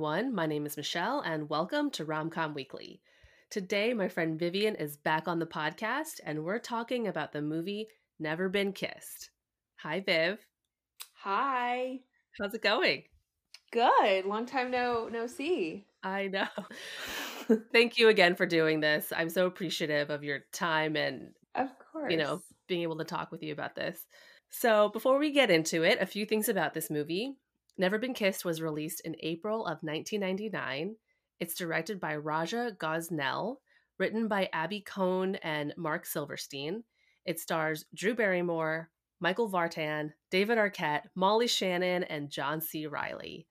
everyone. My name is Michelle, and welcome to Romcom Weekly. Today, my friend Vivian is back on the podcast, and we're talking about the movie Never Been Kissed. Hi, Viv. Hi. How's it going? Good. Long time no no see. I know. Thank you again for doing this. I'm so appreciative of your time and of course, you know, being able to talk with you about this. So, before we get into it, a few things about this movie. Never Been Kissed was released in April of 1999. It's directed by Raja Gosnell, written by Abby Kohn and Mark Silverstein. It stars Drew Barrymore, Michael Vartan, David Arquette, Molly Shannon, and John C. Reilly.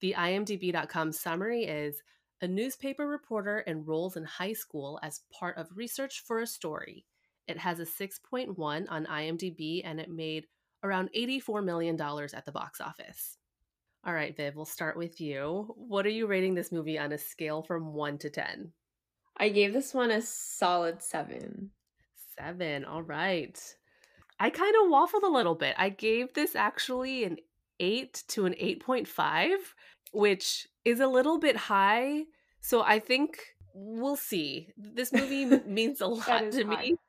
The IMDb.com summary is a newspaper reporter enrolls in high school as part of research for a story. It has a 6.1 on IMDb and it made around $84 million at the box office. All right, Viv, we'll start with you. What are you rating this movie on a scale from 1 to 10? I gave this one a solid 7. 7. All right. I kind of waffled a little bit. I gave this actually an 8 to an 8.5, which is a little bit high. So I think we'll see. This movie means a lot to high. me.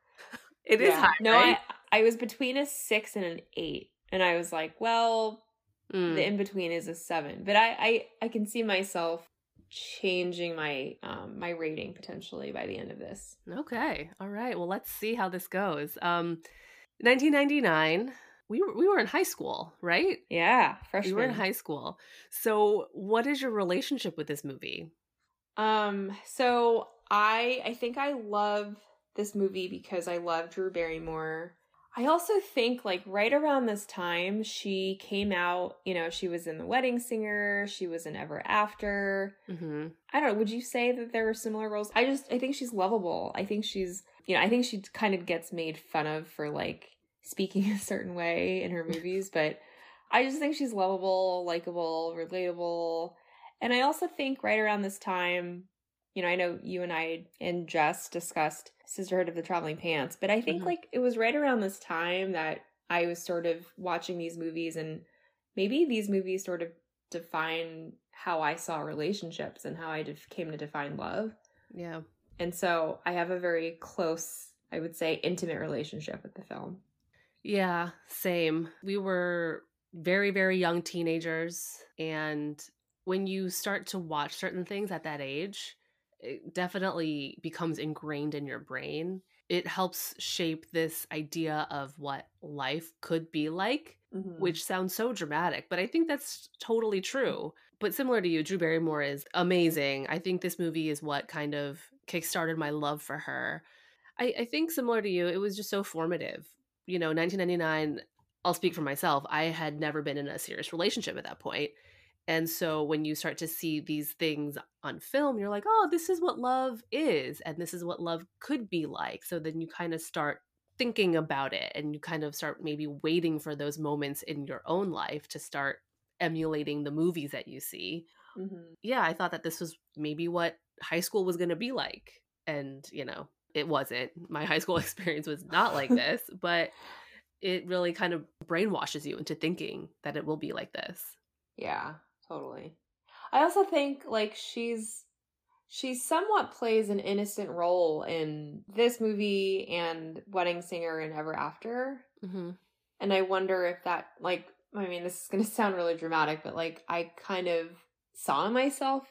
It yeah. is high. No, right? I, I was between a 6 and an 8. And I was like, well, Mm. The in between is a seven, but I, I I can see myself changing my um my rating potentially by the end of this. Okay, all right. Well, let's see how this goes. Um, 1999. We were we were in high school, right? Yeah, freshman. We were in high school. So, what is your relationship with this movie? Um, so I I think I love this movie because I love Drew Barrymore. I also think like right around this time she came out, you know, she was in The Wedding Singer, she was in Ever After. Mm-hmm. I don't know, would you say that there are similar roles? I just I think she's lovable. I think she's, you know, I think she kind of gets made fun of for like speaking a certain way in her movies, but I just think she's lovable, likable, relatable. And I also think right around this time, you know, I know you and I and Jess discussed Sisterhood of the Traveling Pants. But I think mm-hmm. like it was right around this time that I was sort of watching these movies and maybe these movies sort of define how I saw relationships and how I def- came to define love. Yeah. And so I have a very close, I would say, intimate relationship with the film. Yeah, same. We were very, very young teenagers. And when you start to watch certain things at that age, it definitely becomes ingrained in your brain. It helps shape this idea of what life could be like, mm-hmm. which sounds so dramatic, but I think that's totally true. But similar to you, Drew Barrymore is amazing. I think this movie is what kind of kickstarted my love for her. I, I think similar to you, it was just so formative. You know, 1999, I'll speak for myself. I had never been in a serious relationship at that point. And so when you start to see these things on film, you're like, oh, this is what love is, and this is what love could be like. So then you kind of start thinking about it and you kind of start maybe waiting for those moments in your own life to start emulating the movies that you see. Mm-hmm. Yeah, I thought that this was maybe what high school was going to be like. And, you know, it wasn't. My high school experience was not like this, but it really kind of brainwashes you into thinking that it will be like this. Yeah, Totally. I also think like she's she somewhat plays an innocent role in this movie and Wedding Singer and Ever After. Mm-hmm. And I wonder if that like I mean this is going to sound really dramatic, but like I kind of saw myself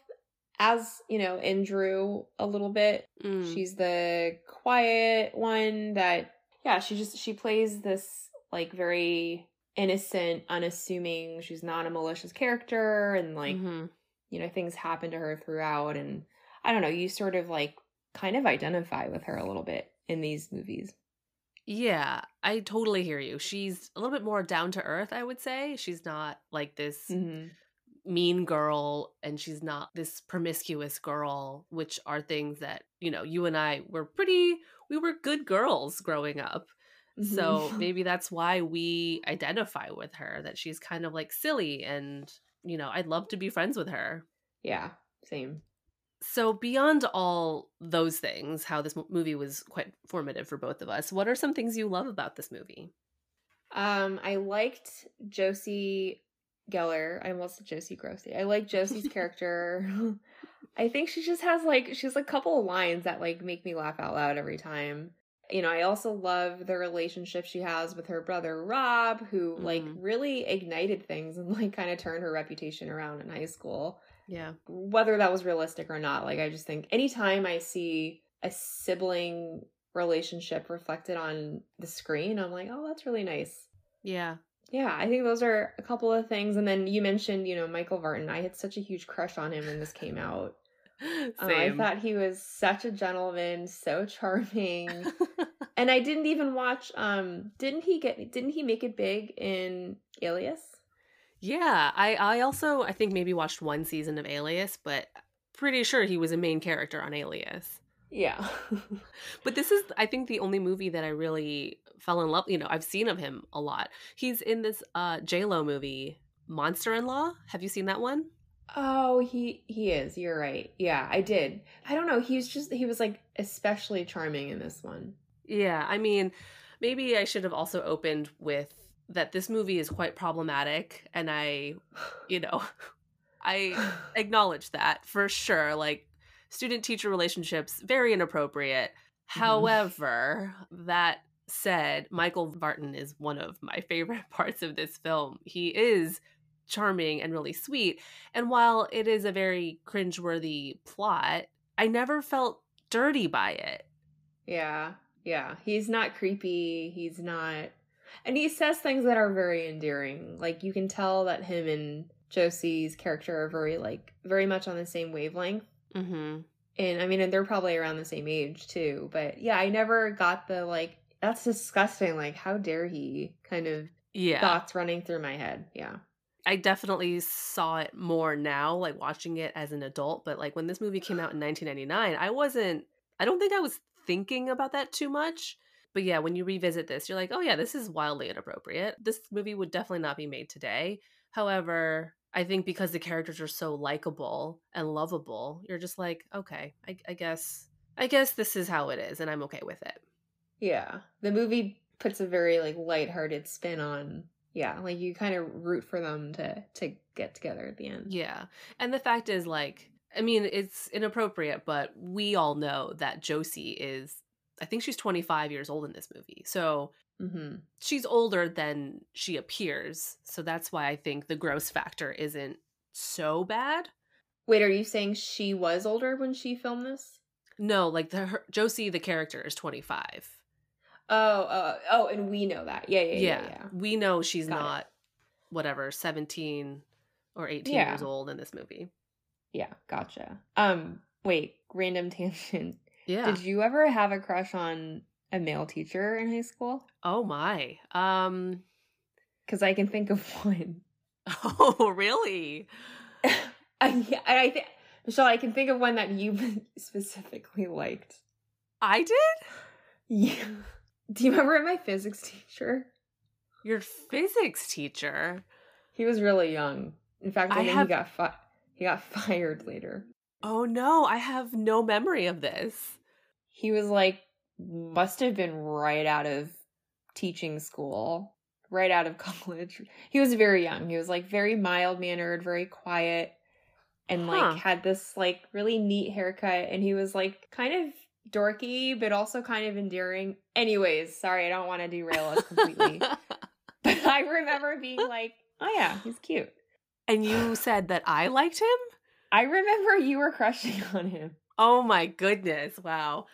as you know in Drew a little bit. Mm. She's the quiet one that yeah she just she plays this like very innocent, unassuming. She's not a malicious character, and like mm-hmm. you know things happen to her throughout, and I don't know. You sort of like kind of identify with her a little bit in these movies. Yeah, I totally hear you. She's a little bit more down to earth, I would say. She's not like this mm-hmm. mean girl and she's not this promiscuous girl, which are things that, you know, you and I were pretty we were good girls growing up. Mm-hmm. So maybe that's why we identify with her, that she's kind of like silly and, you know, I'd love to be friends with her. Yeah, same. So, beyond all those things, how this movie was quite formative for both of us, what are some things you love about this movie? Um, I liked Josie Geller. I almost said Josie Grossi. I like Josie's character. I think she just has like she has a couple of lines that like make me laugh out loud every time. You know, I also love the relationship she has with her brother Rob, who like Mhm. really ignited things and like kind of turned her reputation around in high school. Yeah. Whether that was realistic or not, like I just think anytime I see a sibling relationship reflected on the screen, I'm like, oh, that's really nice. Yeah. Yeah, I think those are a couple of things. And then you mentioned, you know, Michael Vartan. I had such a huge crush on him when this came out. Same. Uh, I thought he was such a gentleman, so charming. and I didn't even watch um didn't he get didn't he make it big in Alias? yeah. I I also I think maybe watched one season of Alias, but pretty sure he was a main character on Alias. Yeah. But this is, I think, the only movie that I really fell in love. You know, I've seen of him a lot. He's in this uh J Lo movie, Monster in Law. Have you seen that one? Oh, he he is. You're right. Yeah, I did. I don't know. He was just he was like especially charming in this one. Yeah, I mean, maybe I should have also opened with that. This movie is quite problematic, and I, you know, I acknowledge that for sure. Like student teacher relationships, very inappropriate. Mm-hmm. However, that said, Michael Vartan is one of my favorite parts of this film. He is charming and really sweet. And while it is a very cringeworthy plot, I never felt dirty by it. Yeah. Yeah. He's not creepy. He's not and he says things that are very endearing. Like you can tell that him and Josie's character are very like very much on the same wavelength. Mm-hmm. And I mean and they're probably around the same age too. But yeah, I never got the like that's disgusting. Like how dare he kind of Yeah. thoughts running through my head. Yeah. I definitely saw it more now, like watching it as an adult. But like when this movie came out in 1999, I wasn't, I don't think I was thinking about that too much. But yeah, when you revisit this, you're like, oh yeah, this is wildly inappropriate. This movie would definitely not be made today. However, I think because the characters are so likable and lovable, you're just like, okay, I, I guess, I guess this is how it is, and I'm okay with it. Yeah. The movie puts a very like lighthearted spin on yeah, like you kind of root for them to to get together at the end. Yeah. And the fact is, like, I mean, it's inappropriate, but we all know that Josie is, I think she's 25 years old in this movie. So Mm-hmm. she's older than she appears. So that's why I think the gross factor isn't so bad. Wait, are you saying she was older when she filmed this? No, like the her, Josie, the character, is 25. Oh, uh, oh, and we know that. Yeah, yeah, yeah, Yeah. yeah. We know she's Got it. not, whatever, 17 or 18 Yeah. years old in this movie. Yeah, gotcha. Um, wait, random tangent. Yeah. Did you ever have a crush on a male teacher in high school? oh my. Um. Because I can think of one. Oh, really? I, I think Michelle, I can think of one that you specifically liked. I did? Yeah. Do you remember my physics teacher? Your physics teacher. He was really young. In fact, I, I think have- he got fi- he got fired later. Oh no, I have no memory of this. He was like must have been right out of teaching school, right out of college. He was very young. He was like very mild mannered, very quiet, and like had this like really neat haircut. And he was like kind of dorky, but also kind of endearing. Anyways, sorry, I don't want to derail us completely. but I remember being like, oh yeah, he's cute. and you said that I liked him? I remember you were crushing on him. Oh my goodness. Wow.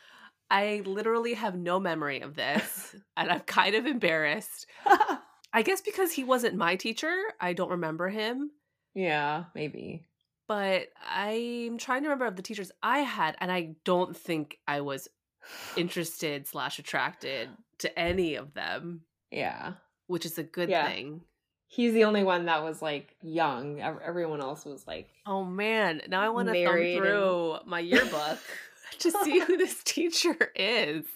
I literally have no memory of this, and I'm kind of embarrassed. I guess because he wasn't my teacher, I don't remember him. yeah, maybe. But I'm trying to remember of the teachers I had, and I don't think I was interested slash attracted to any of them, Yeah. which is a good Yeah. thing. He's the only one that was like young. Everyone else was like, Oh man, now I want to thumb Married and- through my yearbook to see who this teacher is.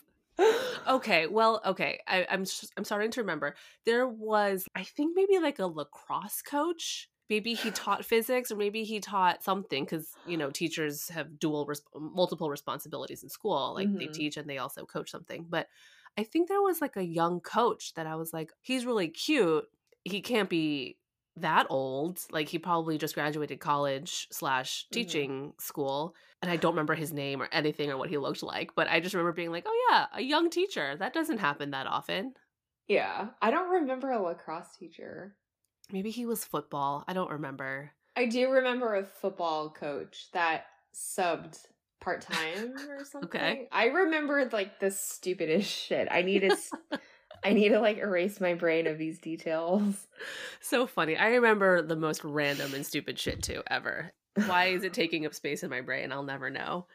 Okay, well, okay, I, I'm I'm starting to remember. There was, I think, maybe like a lacrosse coach. Maybe he taught physics, or maybe he taught something because you know teachers have dual, res- multiple responsibilities in school. Like they Mhm. teach and they also coach something. But I think there was like a young coach that I was like, he's really cute. He can't be that old. Like he probably just graduated college slash Mm-hmm. teaching school. And I don't remember his name or anything or what he looked like, but I just remember being like, oh yeah, a young teacher. That doesn't happen that often. Yeah. I don't remember a lacrosse teacher. Maybe he was football. I don't remember. I do remember a football coach that subbed part time or something. okay. I remembered like the stupidest shit. I need to I need to like erase my brain of these details. So funny. I remember the most random and stupid shit too ever. Why is it taking up space in my brain? I'll never know.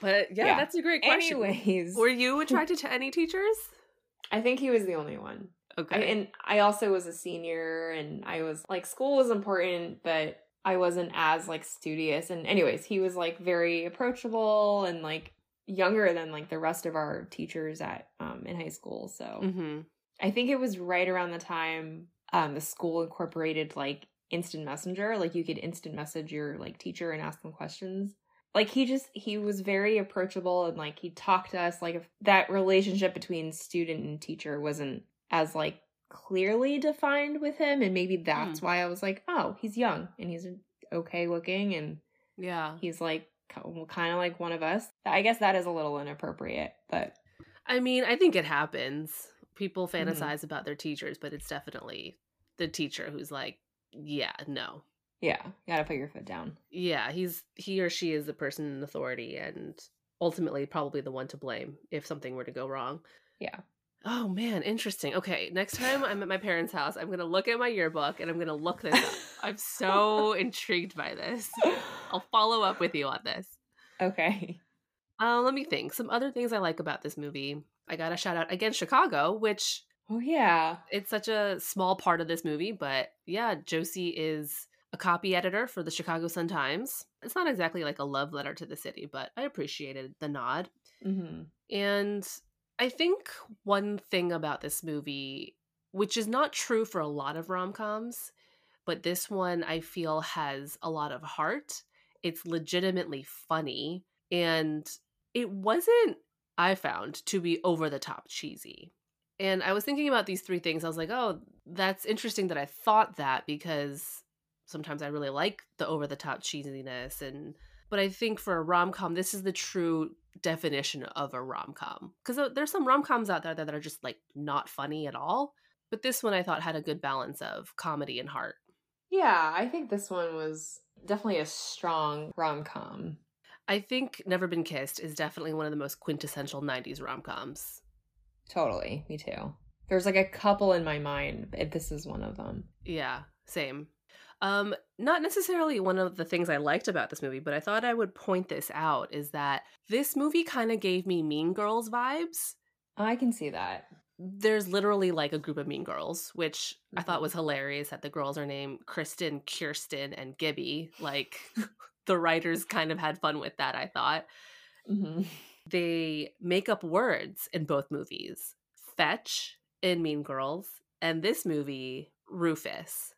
But yeah, Yeah. that's a great question. Anyways, Were you attracted to any teachers? I think he was the only one. Okay. I, and I also was a senior and I was like school was important, but I wasn't as like studious. And anyways, he was like very approachable and like younger than like the rest of our teachers at um in high school. So hmm I think it was right around the time um the school incorporated like instant messenger. Like you could instant message your like teacher and ask them questions. Like he just he was very approachable and like he talked to us like if that relationship between student and teacher wasn't as like clearly defined with him and maybe that's why I was like, "Oh, he's young and he's okay looking and Yeah. he's like kind of like one of us." I guess that is a little inappropriate, but I mean, I think it happens. People Mhm. fantasize about their teachers, but it's definitely the teacher who's like, yeah, no. yeah, you got to put your foot down. Yeah, he's he or she is the person in authority and ultimately probably the one to blame if something were to go wrong. Yeah. Oh man, interesting. Okay, next time I'm at my parents' house, I'm gonna look at my yearbook and I'm gonna look this up. I'm so intrigued by this. I'll follow up with you on this. okay. Uh, let me think. Some other things I like about this movie. I got a shout out again Chicago, which Oh yeah. it's such a small part of this movie, but yeah, Josie is a copy editor for the Chicago Sun Times. It's not exactly like a love letter to the city, but I appreciated the nod. Mm-hmm. And I think one thing about this movie, which is not true for a lot of rom coms, but this one I feel has a lot of heart. It's legitimately funny. And it wasn't, I found, to be over the top cheesy. And I was thinking about these three things. I was like, oh, that's interesting that I thought that because sometimes I really like the over the top cheesiness and but I think for a rom com, this is the true definition of a rom com. Because there's some rom coms out there that are just like not funny at all. But this one I thought had a good balance of comedy and heart. Yeah, I think this one was definitely a strong rom com. I think Never Been Kissed is definitely one of the most quintessential 90s rom coms. Totally, me too. There's like a couple in my mind, but this is one of them. Yeah, same. Um, not necessarily one of the things I liked about this movie, but I thought I would point this out is that this movie kind of gave me Mean Girls vibes. I can see that. There's literally like a group of mean girls, which I thought was hilarious that the girls are named Kristen, Kirsten, and Gibby. Like the writers kind of had fun with that, I thought. Mm-hmm. They make up words in both movies. Fetch in Mean Girls, and this movie, Rufus.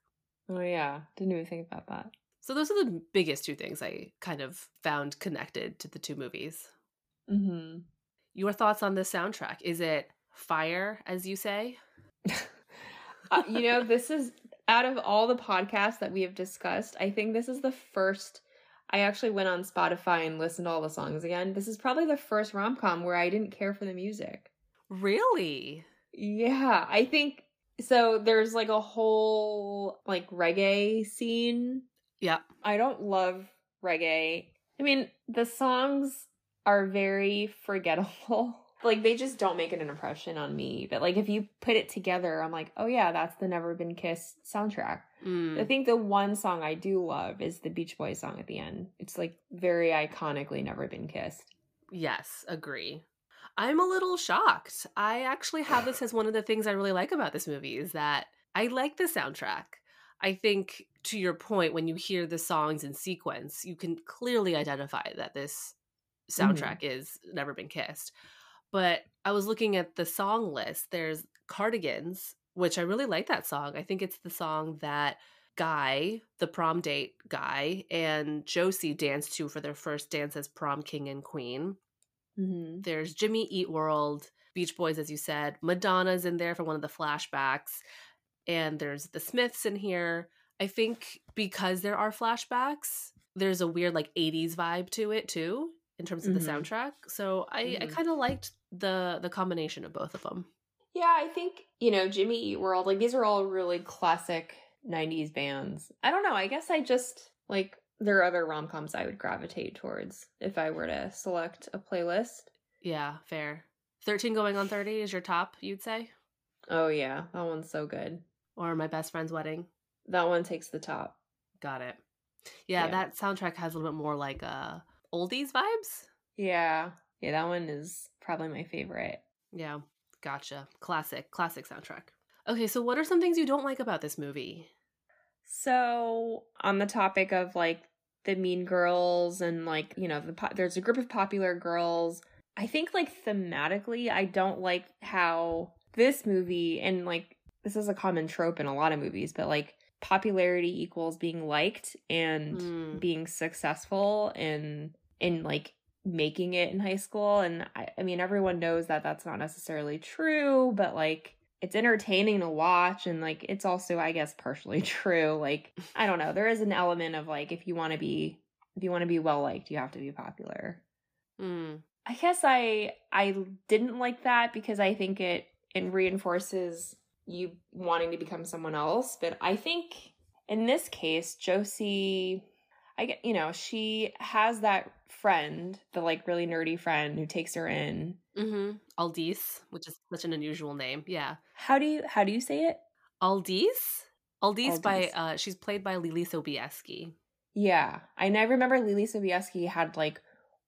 Oh yeah, didn't even think about that. So those are the biggest two things I kind of found connected to the two movies. Mm-hmm. Your thoughts on the soundtrack? Is it fire, as you say? uh, you know, this is out of all the podcasts that we have discussed, I think this is the first. I actually went on Spotify and listened to all the songs again. This is probably the first rom com where I didn't care for the music. Really? Yeah, I think so. There's like a whole like reggae scene. Yeah. I don't love reggae. I mean, the songs are very forgettable. Like they just don't make an impression on me. But like if you put it together, I'm like, oh yeah, that's the Never Been Kissed soundtrack. Mm. I think the one song I do love is the Beach Boys song at the end. It's like very iconically Never Been Kissed. Yes, agree. I'm a little shocked. I actually have this as one of the things I really like about this movie is that I like the soundtrack. I think to your point, when you hear the songs in sequence, you can clearly identify that this mm-hmm. soundtrack is Never Been Kissed. But I was looking at the song list. There's Cardigans, which I really like that song. I think it's the song that Guy, the prom date guy, and Josie danced to for their first dance as prom king and queen. Mm-hmm. There's Jimmy Eat World, Beach Boys, as you said. Madonna's in there for one of the flashbacks. and there's the Smiths in here. I think because there are flashbacks, there's a weird like 80s vibe to it too in terms of Mhm. the soundtrack. So I, I Mhm. kind of liked the the combination of both of them. Yeah, I think, you know, Jimmy Eat World, like these are all really classic 90s bands. I don't know. I guess I just like there are other rom coms I would gravitate towards if I were to select a playlist. Yeah, fair. 13 going on 30 is your top, you'd say? Oh, yeah. That one's so good. Or My Best Friend's Wedding? That one takes the top. Got it. Yeah, Yeah. that soundtrack has a little bit more like uh oldies vibes. Yeah. Yeah, that one is probably my favorite. Yeah, gotcha. Classic, classic soundtrack. Okay, so what are some things you don't like about this movie? So, on the topic of like the mean girls and like, you know, the po- there's a group of popular girls. I think like thematically, I don't like how this movie and like this is a common trope in a lot of movies, but like popularity equals being liked and Mm. being successful in in like making it in high school and I, I mean everyone knows that that's not necessarily true but like it's entertaining to watch and like it's also i guess partially true like i don't know there is an element of like if you want to be if you want to be well liked you have to be popular Mm. i guess i i didn't like that because i think it it reinforces you wanting to become someone else but i think in this case josie i get you know she has that friend the like really nerdy friend who takes her in Mm-hmm. Aldys, which is such an unusual name. Yeah. how do you how do you say it Aldys? Aldys by uh she's played by Leelee Sobieski. yeah i i remember leelee sobieski had like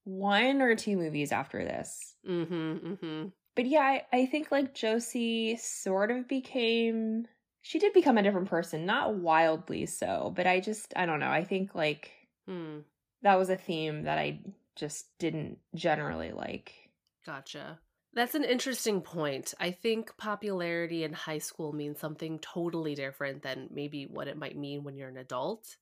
one or two movies after this Mm-hmm. Mm-hmm. but yeah I, I think like josie sort of became she did become a different person not wildly so but i just i don't know i think like Hmm. That was a theme that i just didn't generally like Gotcha. That's an interesting point. I think popularity in high school means something totally different than maybe what it might mean when you're an adult.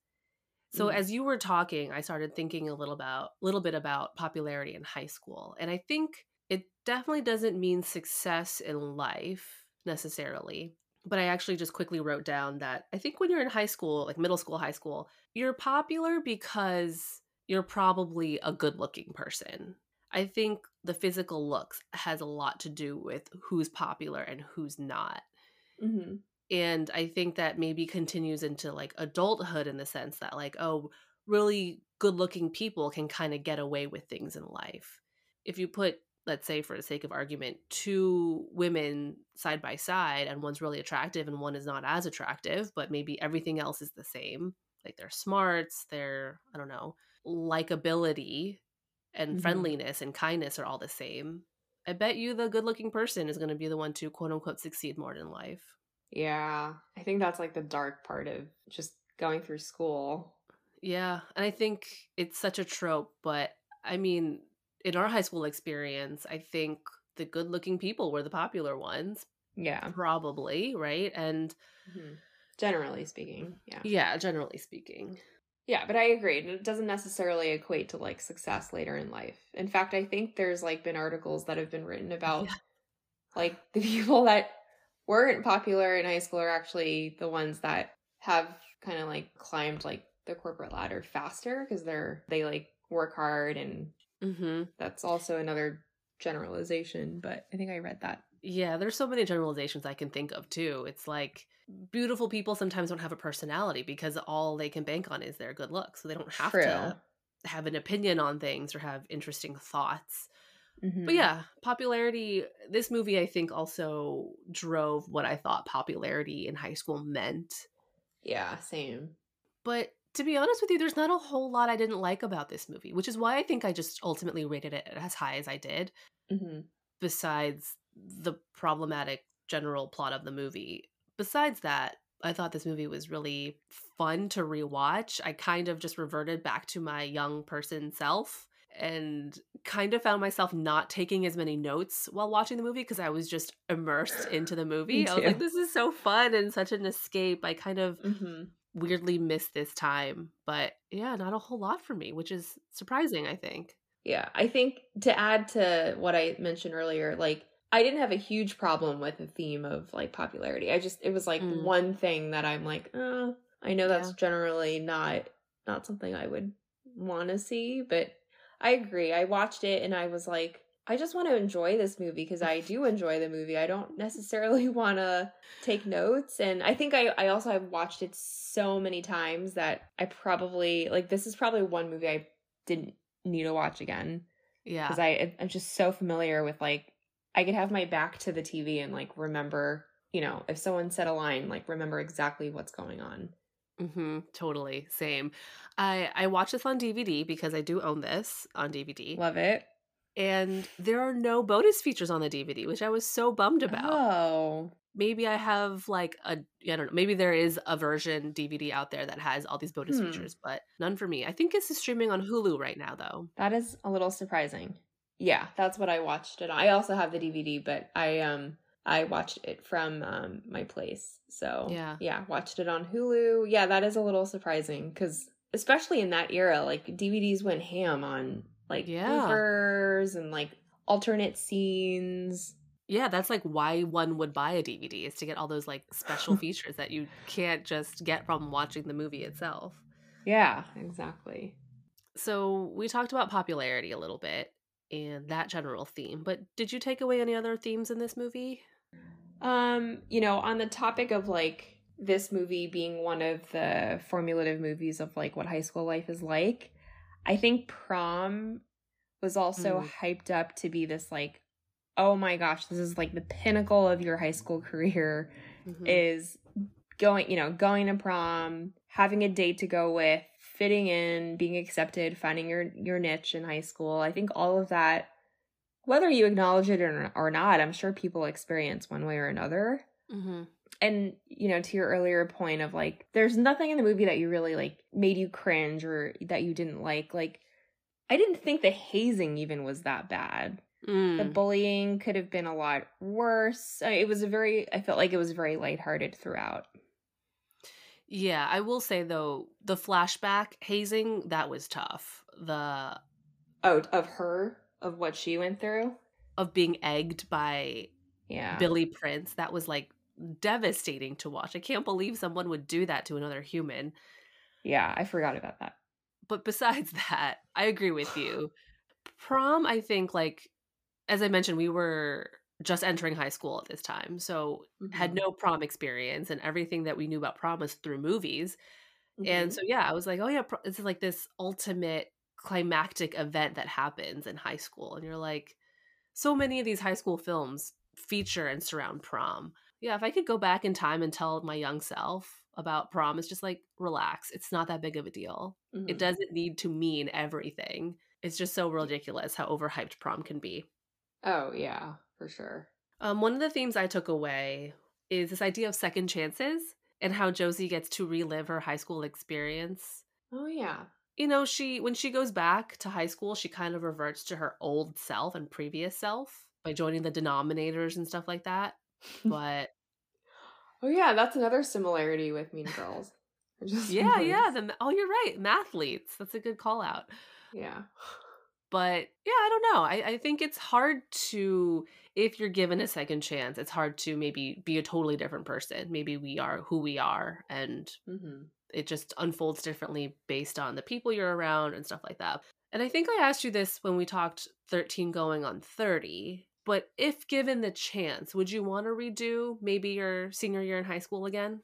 So Mm. as you were talking, I started thinking a little about little bit about popularity in high school. And I think it definitely doesn't mean success in life necessarily. But I actually just quickly wrote down that I think when you're in high school, like middle school, high school, you're popular because you're probably a good-looking person. I think the physical looks has a lot to do with who's popular and who's not mm-hmm. and i think that maybe continues into like adulthood in the sense that like oh really good looking people can kind of get away with things in life if you put let's say for the sake of argument two women side by side and one's really attractive and one is not as attractive but maybe everything else is the same like their smarts their i don't know likability and Mhm. friendliness and kindness are all the same i bet you the good looking person is going to be the one to quote unquote succeed more in life yeah i think that's like the dark part of just going through school Yeah, and I think it's such a trope, but I mean, in our high school experience, I think the good-looking people were the popular ones, yeah probably, right? And Mhm. generally speaking yeah yeah, generally speaking. Yeah, but I agree. It doesn't necessarily equate to like success later in life. In fact, I think there's like been articles that have been written about Yeah. like the people that weren't popular in high school are actually the ones that have kind of like climbed like the corporate ladder faster because they're they like work hard and Mhm. that's also another generalization, but I think I read that. Yeah, there's so many generalizations I can think of too. It's like beautiful people sometimes don't have a personality because all they can bank on is their good looks. So they don't have True. to have an opinion on things or have interesting thoughts. Mhm. But yeah, popularity. This movie, I think, also drove what I thought popularity in high school meant. Yeah, same. But to be honest with you, there's not a whole lot I didn't like about this movie, which is why I think I just ultimately rated it as high as I did, hmm besides the problematic general plot of the movie. Besides that, I thought this movie was really fun to rewatch. I kind of just reverted back to my young person self and kind of found myself not taking as many notes while watching the movie because I was just immersed into the movie. I was like, this is so fun and such an escape. I kind of hmm weirdly missed this time. But yeah, not a whole lot for me, which is surprising, I think. Yeah, I think to add to what I mentioned earlier, like I didn't have a huge problem with the theme of like popularity. I just it was like Mm. one thing that I'm like, uh, I know that's Yeah. generally not not something I would want to see, but I agree. I watched it and I was like, I just want to enjoy this movie because I do enjoy the movie. I don't necessarily want to take notes, and I think I I also have watched it so many times that I probably like this is probably one movie I didn't need to watch again Yeah. because I I'm just so familiar with like I could have my back to the TV and like remember you know if someone said a line like remember exactly what's going on. hmm Totally. Same. I I watch this on DVD because I do own this on DVD. Love it. and there are no bonus features on the DVD, which I was so bummed about. Oh, Maybe I have like a I don't know, maybe there is a version DVD out there that has all these bonus Hmm. features, but none for me. I think it's streaming on Hulu right now though. that is a little surprising. Yeah, that's what I watched it on. I also have the DVD, but I um I watched it from um my place. So Yeah. yeah, watched it on Hulu. Yeah, that is a little surprising because especially in that era, like DVDs went ham on like Yeah. bloopers and like alternate scenes. Yeah, that's like why one would buy a DVD is to get all those like special features that you can't just get from watching the movie itself. Yeah, exactly. So, we talked about popularity a little bit and that general theme, but did you take away any other themes in this movie? Um, you know, on the topic of like this movie being one of the formulative movies of like what high school life is like, I think prom was also Mm. hyped up to be this like, oh my gosh, this is like the pinnacle of your high school career Mhm. is going, you know, going to prom, having a date to go with, fitting in, being accepted, finding your your niche in high school. I think all of that whether you acknowledge it or, or not, I'm sure people experience one way or another. Mhm. And, you know, to your earlier point of like, there's nothing in the movie that you really like made you cringe or that you didn't like. Like, I didn't think the hazing even was that bad. The Mm. bullying could have been a lot worse. It was a very, I felt like it was very lighthearted throughout. Yeah, I will say though, the flashback hazing that was tough. The Oh, of her, of what she went through. of being egged by Yeah. Billy Prince, that was like devastating to watch. I can't believe someone would do that to another human. Yeah, I forgot about that. But besides that, I agree with you. Prom, I think like as I mentioned, we were just entering high school at this time. So had Mhm. no prom experience and everything that we knew about prom was through movies. And Mhm. so yeah, I was like, oh yeah, it's like this ultimate climactic event that happens in high school, and you're like, so many of these high school films feature and surround prom. Yeah, if I could go back in time and tell my young self about prom, it's just like relax. It's not that big of a deal. It Mhm. doesn't need to mean everything. It's just so ridiculous how overhyped prom can be. Oh, yeah, for sure. Um, one of the themes I took away is this idea of second chances and how Josie gets to relive her high school experience Oh, yeah. you know she when she goes back to high school she kind of reverts to her old self and previous self by joining the denominators and stuff like that but Oh yeah, that's another similarity with Mean Girls. Just yeah yeah the oh you're right mathletes that's a good call out yeah. But yeah i don't know I, I think it's hard to if you're given a second chance it's hard to maybe be a totally different person maybe we are who we are and Mm-hmm. it just unfolds differently based on the people you're around and stuff like that. And I think I asked you this when we talked 13 going on 30, but if given the chance, would you want to redo maybe your senior year in high school again?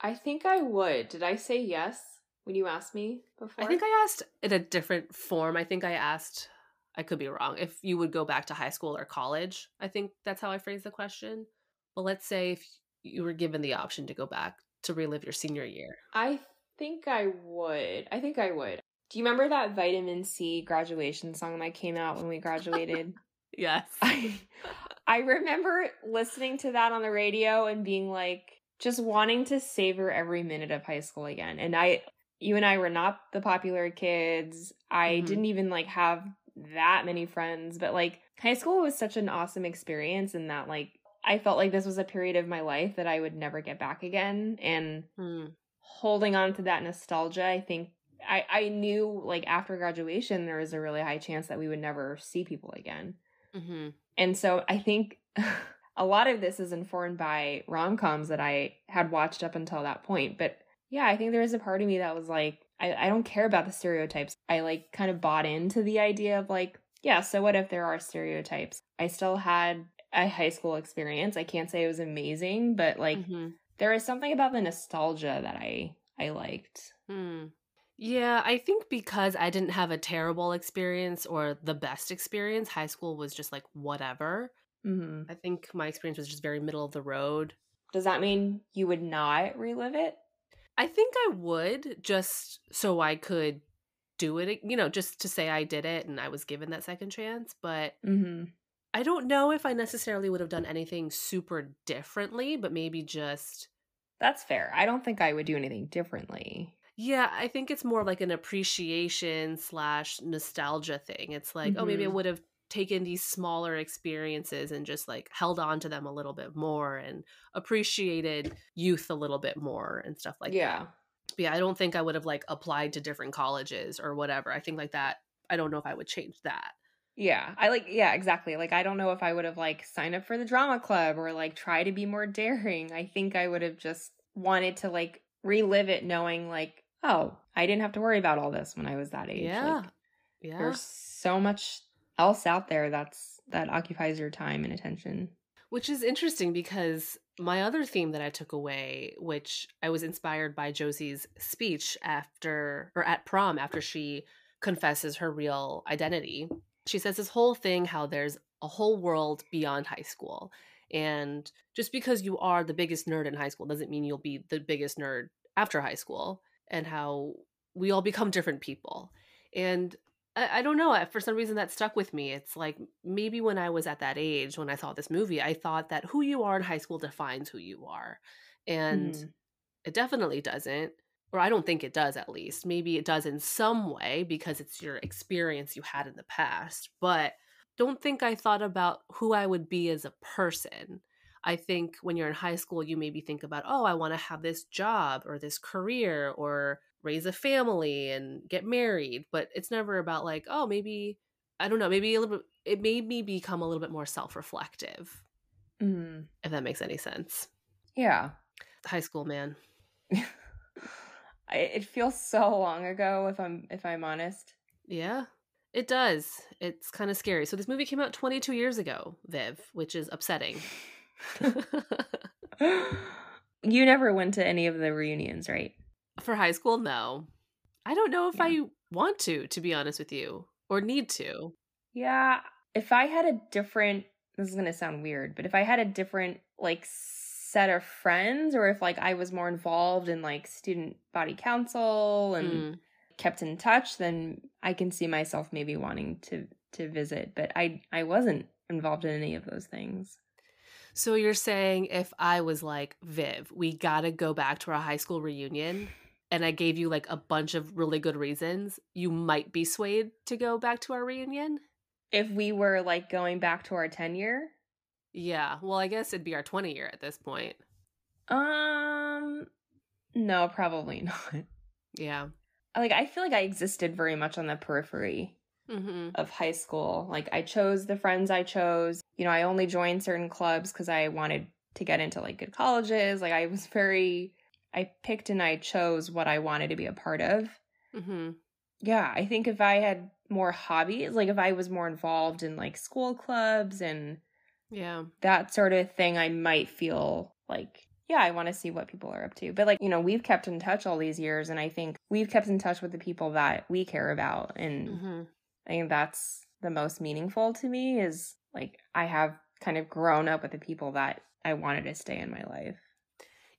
I think I would. Did I say yes when you asked me before? I think I asked in a different form. I think I asked, I could be wrong, if you would go back to high school or college. I think that's how I phrased the question. But let's say if you were given the option to go back to relive your senior year. I think I would. I think I would. Do you remember that vitamin C graduation song that came out when we graduated? Yes. I I remember listening to that on the radio and being like just wanting to savor every minute of high school again. And I you and I were not the popular kids. I Mhm. didn't even like have that many friends, but like high school was such an awesome experience in that like I felt like this was a period of my life that I would never get back again and Hmm. holding on to that nostalgia, I think I, I knew like after graduation there was a really high chance that we would never see people again. hmm And so I think a lot of this is informed by rom coms that I had watched up until that point. But yeah, I think there was a part of me that was like, I, I don't care about the stereotypes. I like kind of bought into the idea of like, yeah, so what if there are stereotypes? I still had a high school experience. I can't say it was amazing, but like mm-hmm. there is something about the nostalgia that I I liked. Hmm. Yeah, I think because I didn't have a terrible experience or the best experience, high school was just like whatever. Mm-hmm. I think my experience was just very middle of the road. Does that mean you would not relive it? I think I would just so I could do it, you know, just to say I did it and I was given that second chance. But mm-hmm. I don't know if I necessarily would have done anything super differently, but maybe just. That's fair. I don't think I would do anything differently. Yeah, I think it's more like an appreciation slash nostalgia thing. It's like, mm-hmm. oh, maybe I mm-hmm. would have taken these smaller experiences and just like held on to them a little bit more and appreciated youth a little bit more and stuff like yeah. that. But yeah, I don't think I would have like applied to different colleges or whatever. I think like that, I don't know if I would change that. Yeah, I like, yeah, exactly. Like, I don't know if I would have like signed up for the drama club or like try to be more daring. I think I would have just wanted to like relive it knowing like, oh, I didn't have to worry about all this when I was that age. Yeah. Like, yeah. There's so much else out there that's that occupies your time and attention. Which is interesting because my other theme that I took away, which I was inspired by Josie's speech after or at prom after she confesses her real identity. She says this whole thing how there's a whole world beyond high school. And just because you are the biggest nerd in high school doesn't mean you'll be the biggest nerd after high school, and how we all become different people. And I, I don't know. For some reason, that stuck with me. It's like maybe when I was at that age, when I saw this movie, I thought that who you are in high school defines who you are. And mm. it definitely doesn't. Or I don't think it does, at least. Maybe it does in some way because it's your experience you had in the past. But don't think I thought about who I would be as a person. I think when you're in high school, you maybe think about, oh, I want to have this job or this career or raise a family and get married but it's never about like oh maybe i don't know maybe a little bit it made me become a little bit more self-reflective. Mm. if that makes any sense. Yeah. High school man. It feels so long ago if i'm if i'm honest. Yeah it does. It's kind of scary. So this movie came out 22 years ago viv which is upsetting. You never went to any of the reunions right for high school, no. I don't know if yeah. I want to, to be honest with you, or need to. Yeah. If I had a different, this is going to sound weird, but if I had a different, like, set of friends, or if, like, I was more involved in, like, student body council and mm. kept in touch, then I can see myself maybe wanting to to visit but i i wasn't involved in any of those things so you're saying if i was like viv we gotta go back to our high school reunion and I gave you like a bunch of really good reasons, you might be swayed to go back to our reunion. If we were like going back to our 10 year? Yeah. Well, I guess it'd be our 20 year at this point. Um, no, probably not. Yeah. Like, I feel like I existed very much on the periphery mm-hmm. of high school. Like, I chose the friends I chose. You know, I only joined certain clubs because I wanted to get into like good colleges. Like, I was very I picked and I chose what I wanted to be a part of. Mm-hmm. Yeah, I think if I had more hobbies, like if I was more involved in like school clubs and yeah, that sort of thing, I might feel like yeah, I want to see what people are up to. But like, you know, we've kept in touch all these years and I think we've kept in touch with the people that we care about and mm-hmm. I think that's the most meaningful to me is like I have kind of grown up with the people that I wanted to stay in my life.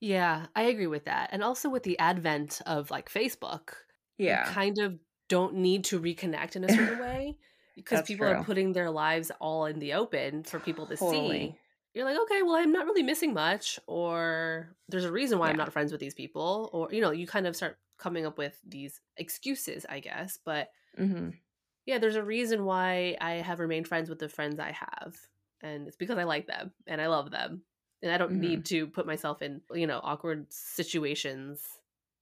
Yeah, I agree with that. And also with the advent of like Facebook, yeah, kind of don't need to reconnect in a certain way because people true. are putting their lives all in the open for people to totally. see. You're like, okay, well, I'm not really missing much, or there's a reason why yeah. I'm not friends with these people, or you know, you kind of start coming up with these excuses, I guess. But mm-hmm. yeah, there's a reason why I have remained friends with the friends I have, and it's because I like them and I love them and I don't mm-hmm. need to put myself in you know awkward situations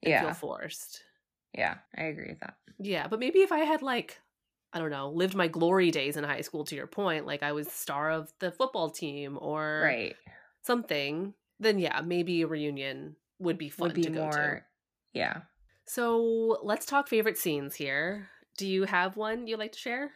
and yeah. feel forced. Yeah, I agree with that. Yeah, but maybe if I had like I don't know, lived my glory days in high school to your point, like I was star of the football team or Right. something, then yeah, maybe a reunion would be fun Would be to go to. more yeah. So let's talk favorite scenes here. Do you have one you'd like to share?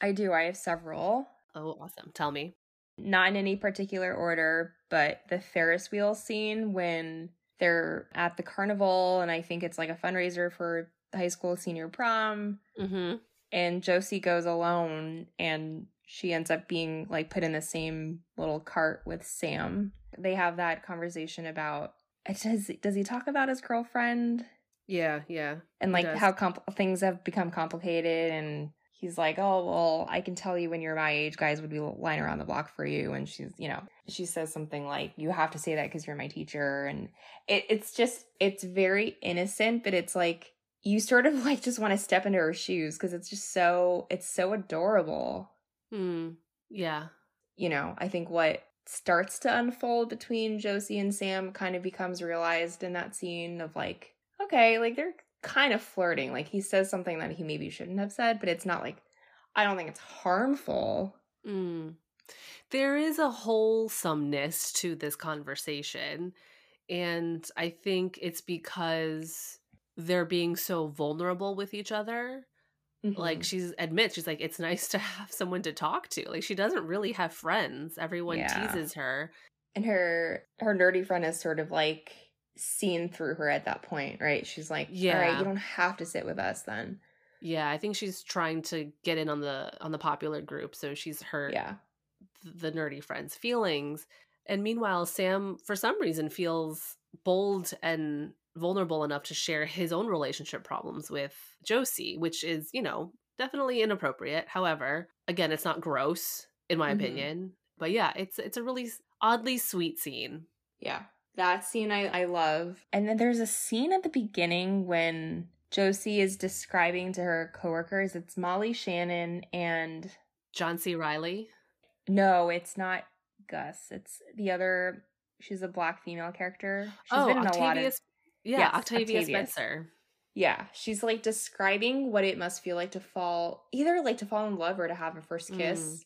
I do. I have several. Oh, awesome. Tell me. Not in any particular order, but the Ferris wheel scene when they're at the carnival and I think it's like a fundraiser for the high school senior prom Mm-hmm. and Josie goes alone and she ends up being like put in the same little cart with Sam. They have that conversation about does does he talk about his girlfriend Yeah, yeah. and like how compl- things have become complicated and he's like oh well i can tell you when you're my age guys would be lying around the block for you and she's you know she says something like you have to say that because you're my teacher and it, it's just it's very innocent but it's like you sort of like just want to step into her shoes because it's just so it's so adorable Hmm. Yeah. you know, I think what starts to unfold between Josie and Sam kind of becomes realized in that scene of like, okay, like they're kind of flirting. Like he says something that he maybe shouldn't have said, but it's not like, I don't think it's harmful. Mm. There is a wholesomeness to this conversation. And I think it's because they're being so vulnerable with each other. Like Mhm. she's admits, she's like, it's nice to have someone to talk to. Like she doesn't really have friends. Everyone Yeah. teases her. and her her nerdy friend is sort of like seen through her at that point, right? She's like, all right, Yeah. you don't have to sit with us then. Yeah, I think she's trying to get in on the on the popular group, so she's hurt Yeah. the nerdy friend's feelings. And meanwhile, Sam, for some reason, feels bold and vulnerable enough to share his own relationship problems with Josie, which is, you know, definitely inappropriate. However, again, it's not gross, in my Mhm. opinion. But yeah, it's it's a really oddly sweet scene. Yeah. That scene I, I love. And then there's a scene at the beginning when Josie is describing to her coworkers. It's Molly Shannon and John C. Reilly. no, it's not Gus. It's the other she's a black female character. She's oh, been in Octavia. a lot of yeah, Yes, Octavia Octavia. Spencer. Yeah. She's like describing what it must feel like to fall either like to fall in love or to have a first kiss. Mm.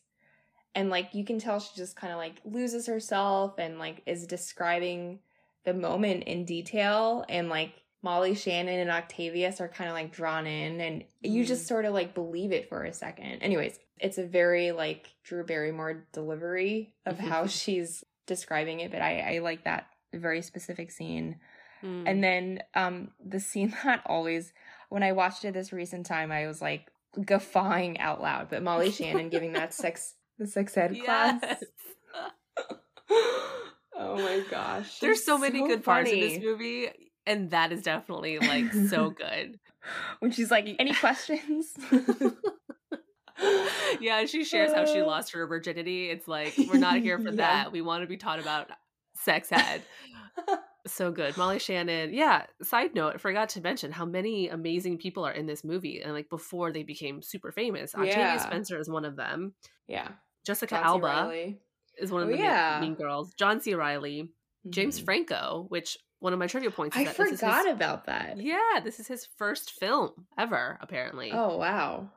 And like you can tell she just kind of like loses herself and like is describing the moment in detail and like Molly Shannon and Octavius are kind of like drawn in and you Mm. just sort of like believe it for a second. Anyways, it's a very like Drew Barrymore delivery of how she's describing it, but I I like that very specific scene. Mm. And then um the scene that always when I watched it this recent time, I was like guffawing out loud. But Molly Shannon giving that sex the sex ed class. Yes. oh my gosh. There's she's so many good parts in this movie, and that is definitely like so good. When she's like, any questions? yeah, she shares how she Uh. lost her virginity. It's like we're not here for Yeah. that. We want to be taught about sex ed. so good. Molly Shannon. Yeah, side note, I forgot to mention how many amazing people are in this movie and like before they became super famous. Octavia Yeah. Spencer is one of them. yeah. Jessica John Alba is one of Oh, the yeah. mean, mean girls. John C. Reilly, James Mhm. Franco, which one of my trivia points is I that this is forgot his, about that. Yeah, this is his first film ever, apparently. Oh wow.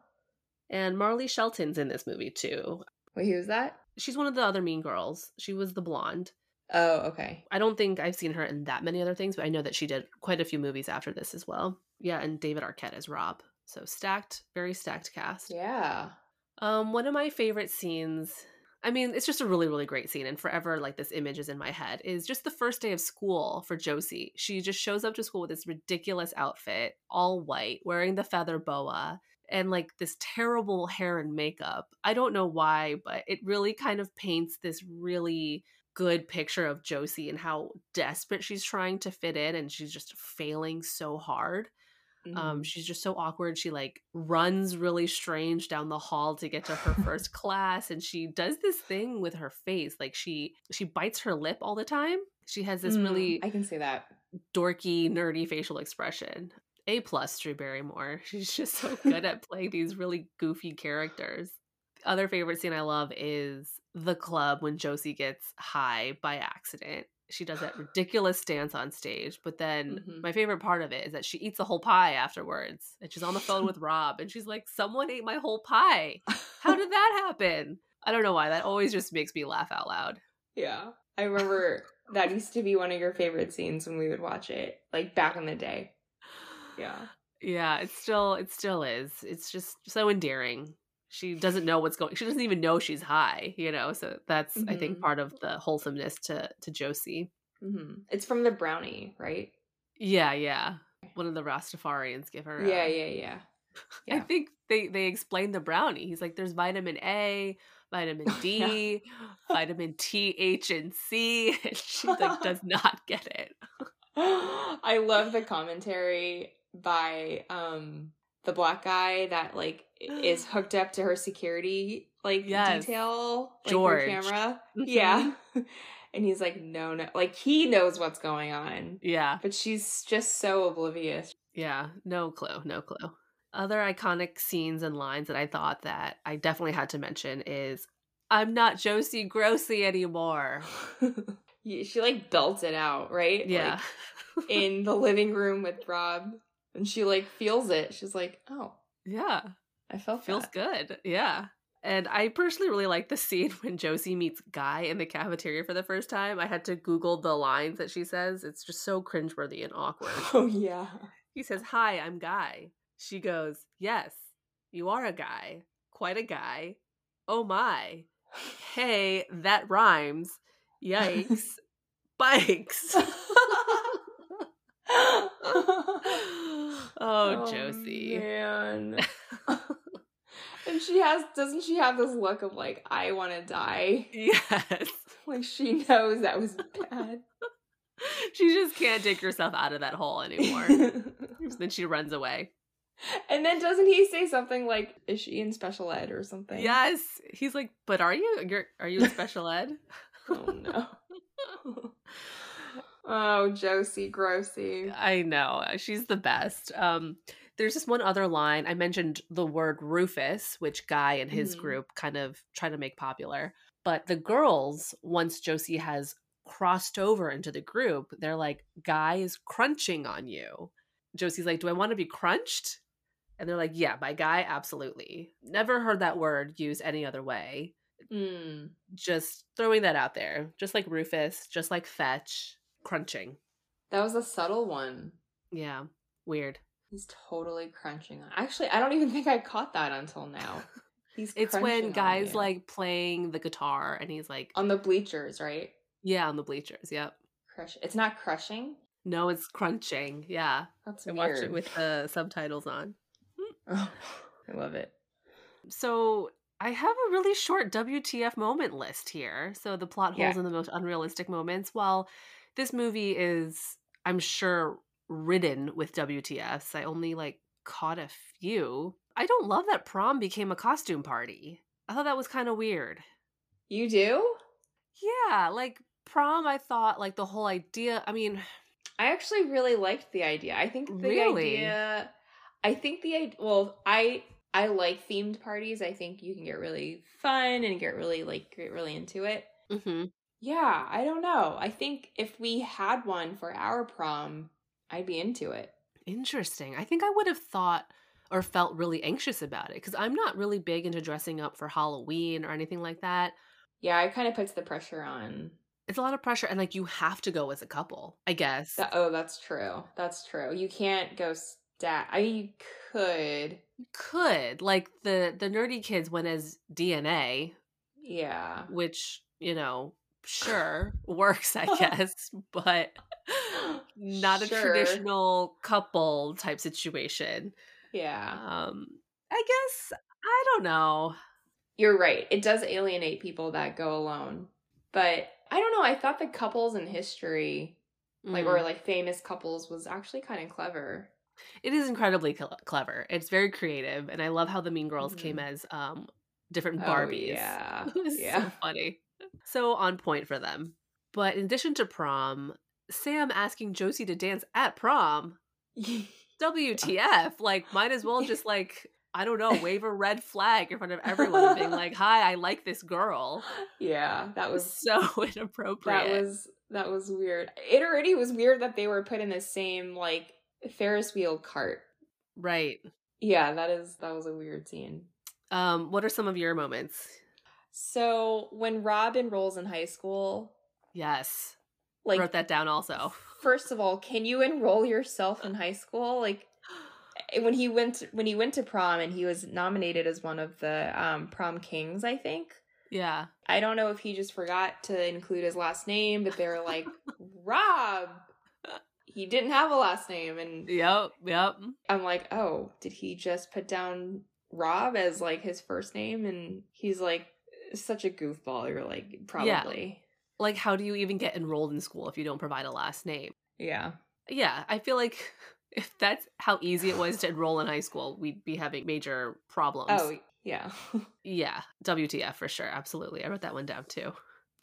And Marley Shelton's in this movie too. Wait, who was that? She's one of the other mean girls. She was the blonde. Oh, okay. I don't think I've seen her in that many other things, but I know that she did quite a few movies after this as well. Yeah, and David Arquette as Rob. So stacked, very stacked cast. Yeah. Um, one of my favorite scenes, I mean, it's just a really, really great scene, and forever like this image is in my head, is just the first day of school for Josie. She just shows up to school with this ridiculous outfit, all white, wearing the feather boa, and like this terrible hair and makeup. I don't know why, but it really kind of paints this really good picture of Josie and how desperate she's trying to fit in and she's just failing so hard. Um, Mhm. she's just so awkward. She like runs really strange down the hall to get to her first class, and she does this thing with her face, like she she bites her lip all the time. She has this Mm, really I can say that. dorky, nerdy facial expression. A plus, Drew Barrymore. She's just so good at playing these really goofy characters. Other favorite scene I love is the club when Josie gets high by accident. She does that ridiculous dance on stage, but then Mhm. my favorite part of it is that she eats a whole pie afterwards. And she's on the phone with Rob and she's like, Someone ate my whole pie. How did that happen? I don't know why. That always just makes me laugh out loud. Yeah. I remember that used to be one of your favorite scenes when we would watch it, like back in the day. Yeah. Yeah, it still it still is. It's just so endearing. She doesn't know what's going. She doesn't even know she's high, you know. So that's I think Mhm. part of the wholesomeness to to Josie. hmm It's from the brownie, right? Yeah, yeah. One of the Rastafarians give her. Yeah, uh, yeah, yeah. I think they they explain the brownie. He's like, there's vitamin A, vitamin Yeah. D, vitamin T, H, and C. And she like does not get it. I love the commentary by um the black guy that like is hooked up to her security like Yes. detail like George. camera. Mhm. Yeah. and he's like, no, no like he knows what's going on. Yeah, But she's just so oblivious. yeah. No clue. No clue. Other iconic scenes and lines that I thought that I definitely had to mention is I'm not Josie Grossie anymore. She like belts it out, right? Yeah. Like, in the living room with Rob. And she like feels it. She's like, oh, yeah. I felt Feels that. good. Yeah. And I personally really like the scene when Josie meets Guy in the cafeteria for the first time. I had to Google the lines that she says. It's just so cringeworthy and awkward. Oh yeah. He says, Hi, I'm Guy. She goes, Yes, you are a guy. Quite a guy. Oh my. Hey, that rhymes. Yikes. Bikes. Oh, oh, Josie. Man. and she has doesn't she have this look of like, I wanna die? Yes. Like she knows that was bad. She just can't dig herself out of that hole anymore. then she runs away. and then doesn't he say something like, Is she in special ed or something? Yes. He's like, but are you? You're are you in special ed? Oh no. Oh, Josie Grossie. I know. She's the best. Um there's just one other line. I mentioned the word Rufus, which Guy and his Mhm. group kind of try to make popular. But the girls, once Josie has crossed over into the group, they're like, Guy is crunching on you. Josie's like, Do I want to be crunched? And they're like, Yeah, by Guy, absolutely. Never heard that word used any other way. Mm. Just throwing that out there. Just like Rufus, just like Fetch, crunching. That was a subtle one. Yeah, weird. He's totally crunching on. Actually, I don't even think I caught that until now. He's It's when guys like playing the guitar and he's like, on the bleachers, right? yeah, on the bleachers. Yep. Crush. It's not crushing. No, it's crunching. Yeah. That's I weird. watched it with the subtitles on. Oh, I love it. So I have a really short WTF moment list here. So the plot holes Yeah. and the most unrealistic moments. While this movie is, I'm sure, ridden with WTFs, I only like caught a few. I don't love that prom became a costume party. I thought that was kind of weird. You do? Yeah, like prom, I thought like the whole idea. I mean, I actually really liked the idea. I think the Really? idea. I think the idea. Well, I I like themed parties. I think you can get really fun and get really like get really into it. mhm. Yeah, I don't know. I think if we had one for our prom, I'd be into it. interesting. I think I would have thought or felt really anxious about it because I'm not really big into dressing up for Halloween or anything like that. Yeah, it kind of puts the pressure on. It's a lot of pressure, and like you have to go as a couple, I guess. That, oh, that's true. That's true. You can't go stat. I mean, you could. You could like the the nerdy kids went as DNA, Yeah. which you know sure works, I guess, but not a traditional couple type situation. Yeah. Um, I guess I don't know. You're right. It does alienate people that go alone. But I don't know. I thought the couples in history, like, Mm. or like famous couples, was actually kind of clever. It is incredibly cl- clever. It's very creative, and I love how the Mean Girls came Mhm. as um different Oh, Barbies. yeah. it was Yeah. so funny, so on point for them. But in addition to prom, Sam asking Josie to dance at prom. WTF? Like, might as well just like I don't know, wave a red flag in front of everyone and being like, "Hi, I like this girl." Yeah, that was so inappropriate. That was that was weird. It already was weird that they were put in the same like Ferris wheel cart. Right. Yeah, that is that was a weird scene. Um, what are some of your moments? So when Rob enrolls in high school, yes, like wrote that down also. First of all, can you enroll yourself in high school? Like eh, when he went when he went to prom and he was nominated as one of the um, prom kings, I think. Yeah. I don't know if he just forgot to include his last name, but they were like, Rob. He didn't have a last name, and yep, yep. I'm like, oh, did he just put down Rob as like his first name? And he's like such a goofball. You're like, probably. Yeah. Like, how do you even get enrolled in school if you don't provide a last name? Yeah. Yeah, I feel like if that's how easy it was to enroll in high school, we'd be having major problems. Oh, yeah. yeah, WTF for sure. Absolutely. I wrote that one down too.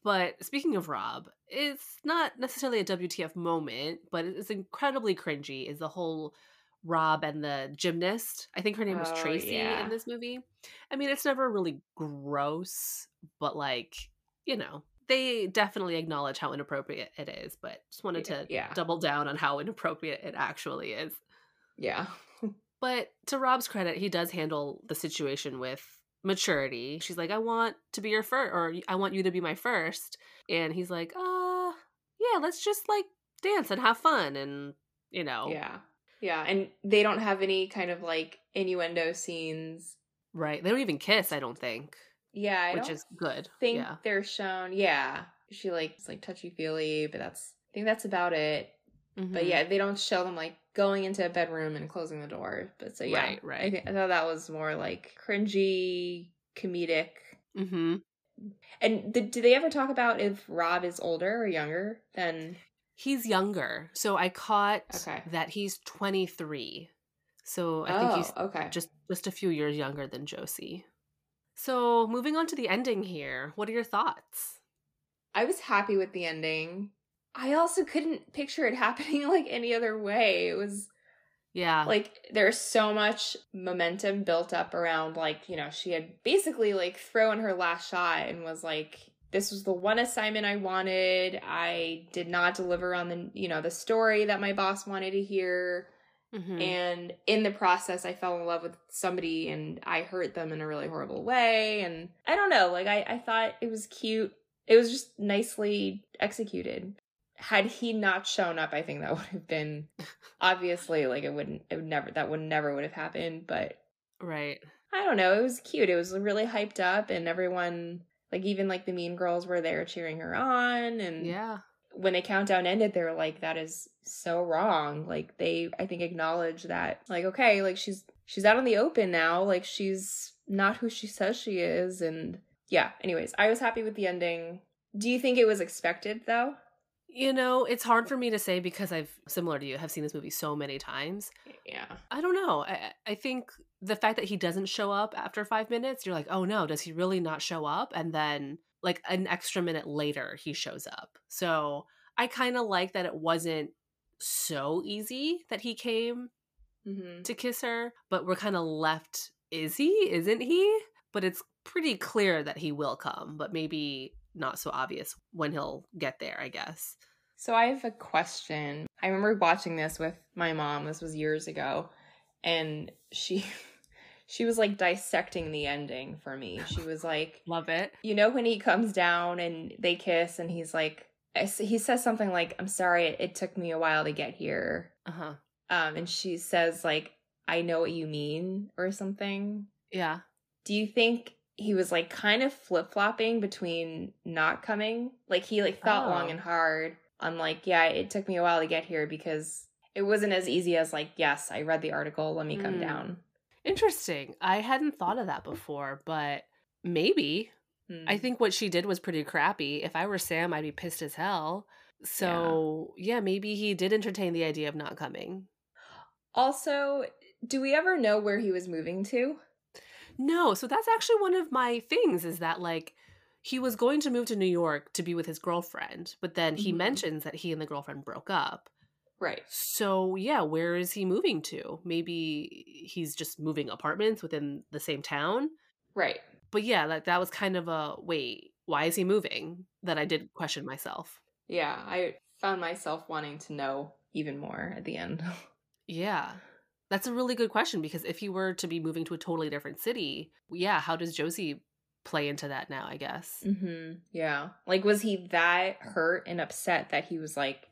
But speaking of Rob, it's not necessarily a WTF moment, but it's incredibly cringy. Is the whole Rob and the gymnast. I think her name was Oh, Tracy yeah. in this movie. I mean, it's never really gross, but like, you know, they definitely acknowledge how inappropriate it is, but just wanted to yeah. double down on how inappropriate it actually is. Yeah. But to Rob's credit, he does handle the situation with maturity. She's like, I want to be your first, or I want you to be my first. And he's like, uh, yeah, let's just like dance and have fun. And, you know, Yeah. Yeah. And they don't have any kind of like innuendo scenes. right. They don't even kiss, I don't think, Yeah. I which is good. think yeah. they're shown. Yeah. She like it's like touchy feely, but that's I think that's about it. But Mhm. yeah, they don't show them like going into a bedroom and closing the door. But so yeah, Right, right. I, think, I thought that was more like cringy, comedic. Mm-hmm. And did, did they ever talk about if Rob is older or younger than? He's younger. So I caught Okay. that he's 23. So I oh, think he's oh, okay. just just a few years younger than Josie. So moving on to the ending here, what are your thoughts? I was happy with the ending. I also couldn't picture it happening like any other way. It was Yeah. like there's so much momentum built up around like, you know, she had basically like thrown her last shot and was like this was the one assignment I wanted. I did not deliver on the, you know, the story that my boss wanted to hear. Mhm. And in the process, I fell in love with somebody and I hurt them in a really horrible way. And I don't know, like, I, I thought it was cute. It was just nicely executed. Had he not shown up, I think that would have been obviously like it wouldn't, it would never, that would never would have happened. But right. I don't know, it was cute. It was really hyped up and everyone, like, even like the mean girls were there cheering her on. And Yeah. when the countdown ended, they were like, "That is so wrong." Like they, I think, acknowledge that, like, okay, like she's she's out in the open now. Like she's not who she says she is, and yeah. Anyways, I was happy with the ending. Do you think it was expected though? You know, it's hard for me to say because I've similar to you have seen this movie so many times. Yeah. I don't know. I I think the fact that he doesn't show up after 5 minutes, you're like, "Oh no, does he really not show up?" And then like an extra minute later he shows up. So, I kind of like that it wasn't so easy that he came Mm-hmm. to kiss her, but we're kind of left is he? Isn't he? But it's pretty clear that he will come, but maybe not so obvious when he'll get there, I guess. So I have a question. I remember watching this with my mom. This was years ago, and she she was like dissecting the ending for me. She was like, Love it. you know when he comes down and they kiss and he's like he says something like i'm sorry it, it took me a while to get here Uh-huh. um and she says like i know what you mean or something Yeah. do you think he was like kind of flip-flopping between not coming like he like thought long Oh. and hard on like yeah it took me a while to get here because it wasn't as easy as like yes i read the article let me come Mm. down Interesting. I hadn't thought of that before, but maybe. Hmm. I think what she did was pretty crappy. If I were Sam, I'd be pissed as hell. So, yeah, maybe he did entertain the idea of not coming. also do we ever know where he was moving to No, so that's actually one of my things is that like he was going to move to New York to be with his girlfriend, but then he Mhm. mentions that he and the girlfriend broke up. Right. So, yeah, where is he moving to? Maybe he's just moving apartments within the same town. Right. But yeah, like that was kind of a wait, why is he moving? That I did question myself. Yeah, I found myself wanting to know even more at the end. Yeah. That's a really good question because if he were to be moving to a totally different city, yeah, how does Josie play into that now, I guess? mm-hmm. Yeah. Like, was he that hurt and upset that he was like,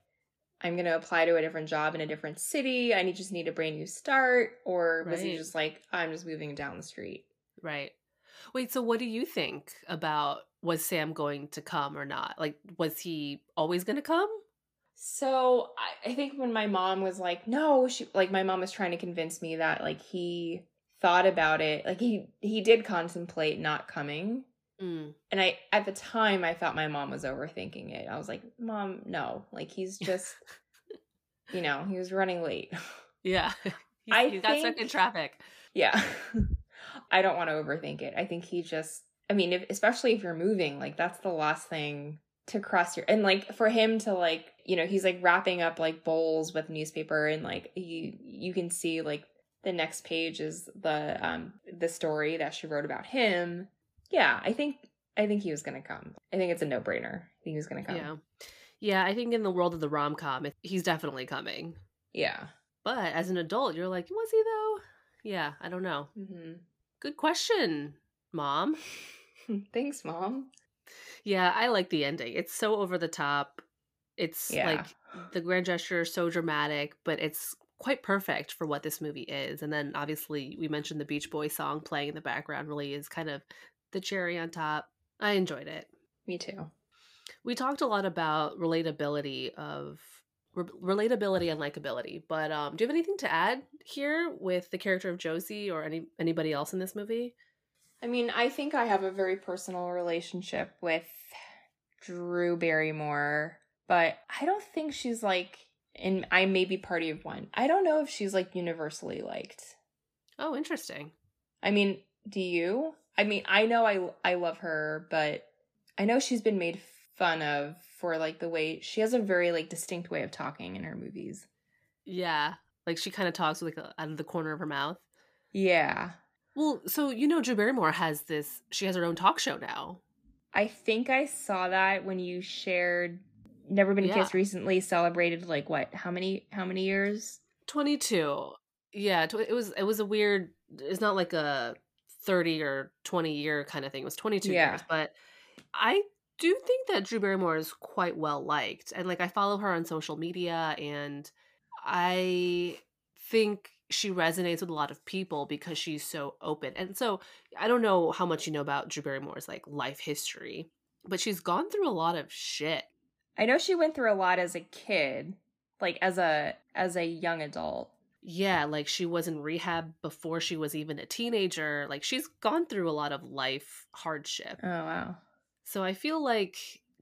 I'm going to apply to a different job in a different city. I need, just need a brand new start. Or was he just like, I'm just moving down the street? Right. Wait, so what do you think about was Sam going to come or not? Like, was he always going to come? So I, I think when my mom was like, no, she like my mom was trying to convince me that like he thought about it. Like he he did contemplate not coming. Mm. And I at the time I thought my mom was overthinking it. I was like, Mom, no. Like he's just you know, he was running late. Yeah. He, I he got stuck in traffic. yeah. I don't want to overthink it. I think he just I mean, if, especially if you're moving, like that's the last thing to cross your and like for him to like, you know, he's like wrapping up like bowls with newspaper and like you you can see like the next page is the um the story that she wrote about him. Yeah, I think I think he was going to come. I think it's a no-brainer. I think he was going to come. Yeah. Yeah, I think in the world of the rom com, he's definitely coming. Yeah. But as an adult, you're like, was he though? Yeah, I don't know. Mhm. Good question, mom. Thanks, mom. Yeah, I like the ending. It's so over the top. It's Yeah. like the grand gesture is so dramatic, but it's quite perfect for what this movie is. And then obviously we mentioned the Beach Boy song playing in the background really is kind of the cherry on top. I enjoyed it. Me too. We talked a lot about relatability of re- relatability and likability, but um, do you have anything to add here with the character of Josie or any anybody else in this movie? I mean, I think I have a very personal relationship with Drew Barrymore, but I don't think she's like, and I may be party of one. I don't know if she's like universally liked. Oh, interesting. I mean, do you? I mean, I know I I love her, but I know she's been made fun of for like the way she has a very like distinct way of talking in her movies. Yeah, like she kind of talks with like out of the corner of her mouth. Yeah. Well, so you know, Drew Barrymore has this. She has her own talk show now. I think I saw that when you shared Never Been Yeah. Kissed recently celebrated like what? How many how many years? Twenty two. Yeah, tw- it was. It was a weird. It's not like a thirty or twenty year kind of thing. It was twenty two Yeah. years, but I do think that Drew Barrymore is quite well liked, and like I follow her on social media, and I think she resonates with a lot of people because she's so open. And so I don't know how much you know about Drew Barrymore's like life history, but she's gone through a lot of shit. I know she went through a lot as a kid, like as a as a young adult. Yeah, like she was in rehab before she was even a teenager. Like she's gone through a lot of life hardship. Oh wow. So I feel like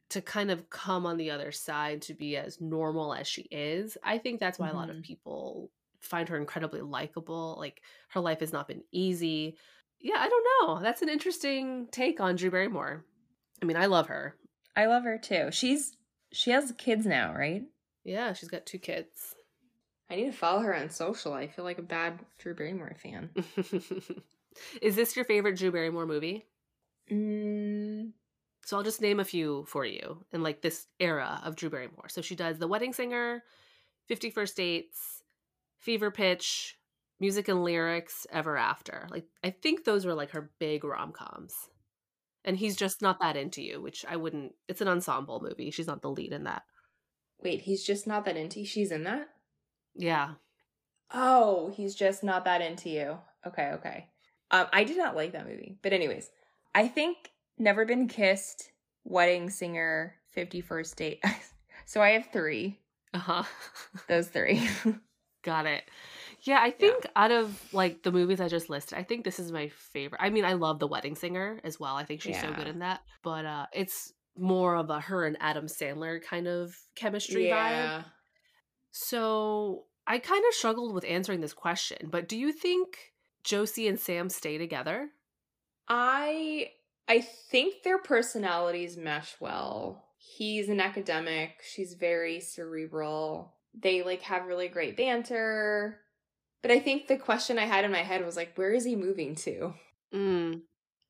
to kind of come on the other side to be as normal as she is, I think that's why a lot of Mhm. people find her incredibly likable. Like her life has not been easy. Yeah, I don't know. That's an interesting take on Drew Barrymore. I mean, I love her. I love her too. She's she has kids now, right? Yeah, she's got two kids. I need to follow her on social. I feel like a bad Drew Barrymore fan. Is this your favorite Drew Barrymore movie? Mm, So I'll just name a few for you in like this era of Drew Barrymore. So she does The Wedding Singer, 51st Dates, Fever Pitch, Music and Lyrics, Ever After. Like I think those were like her big rom-coms. And he's just not that into you, which I wouldn't it's an ensemble movie. She's not the lead in that. wait, he's just not that into. She's in that. Yeah. Oh, he's just not that into you. Okay, okay. Um, I did not like that movie, but anyways, I think Never Been Kissed, Wedding Singer, Fifty First Date. so I have three. Uh-huh. Those three. Got it. Yeah, I think out of like the movies I just listed, I think this is my favorite. I mean, I love The Wedding Singer as well. I think she's so good in that. But uh it's more of a her and Adam Sandler kind of chemistry vibe. So I kind of struggled with answering this question, but do you think Josie and Sam stay together? I I think their personalities mesh well. He's an academic, she's very cerebral. they like have really great banter. But I think the question I had in my head was like, where is he moving to? Mm.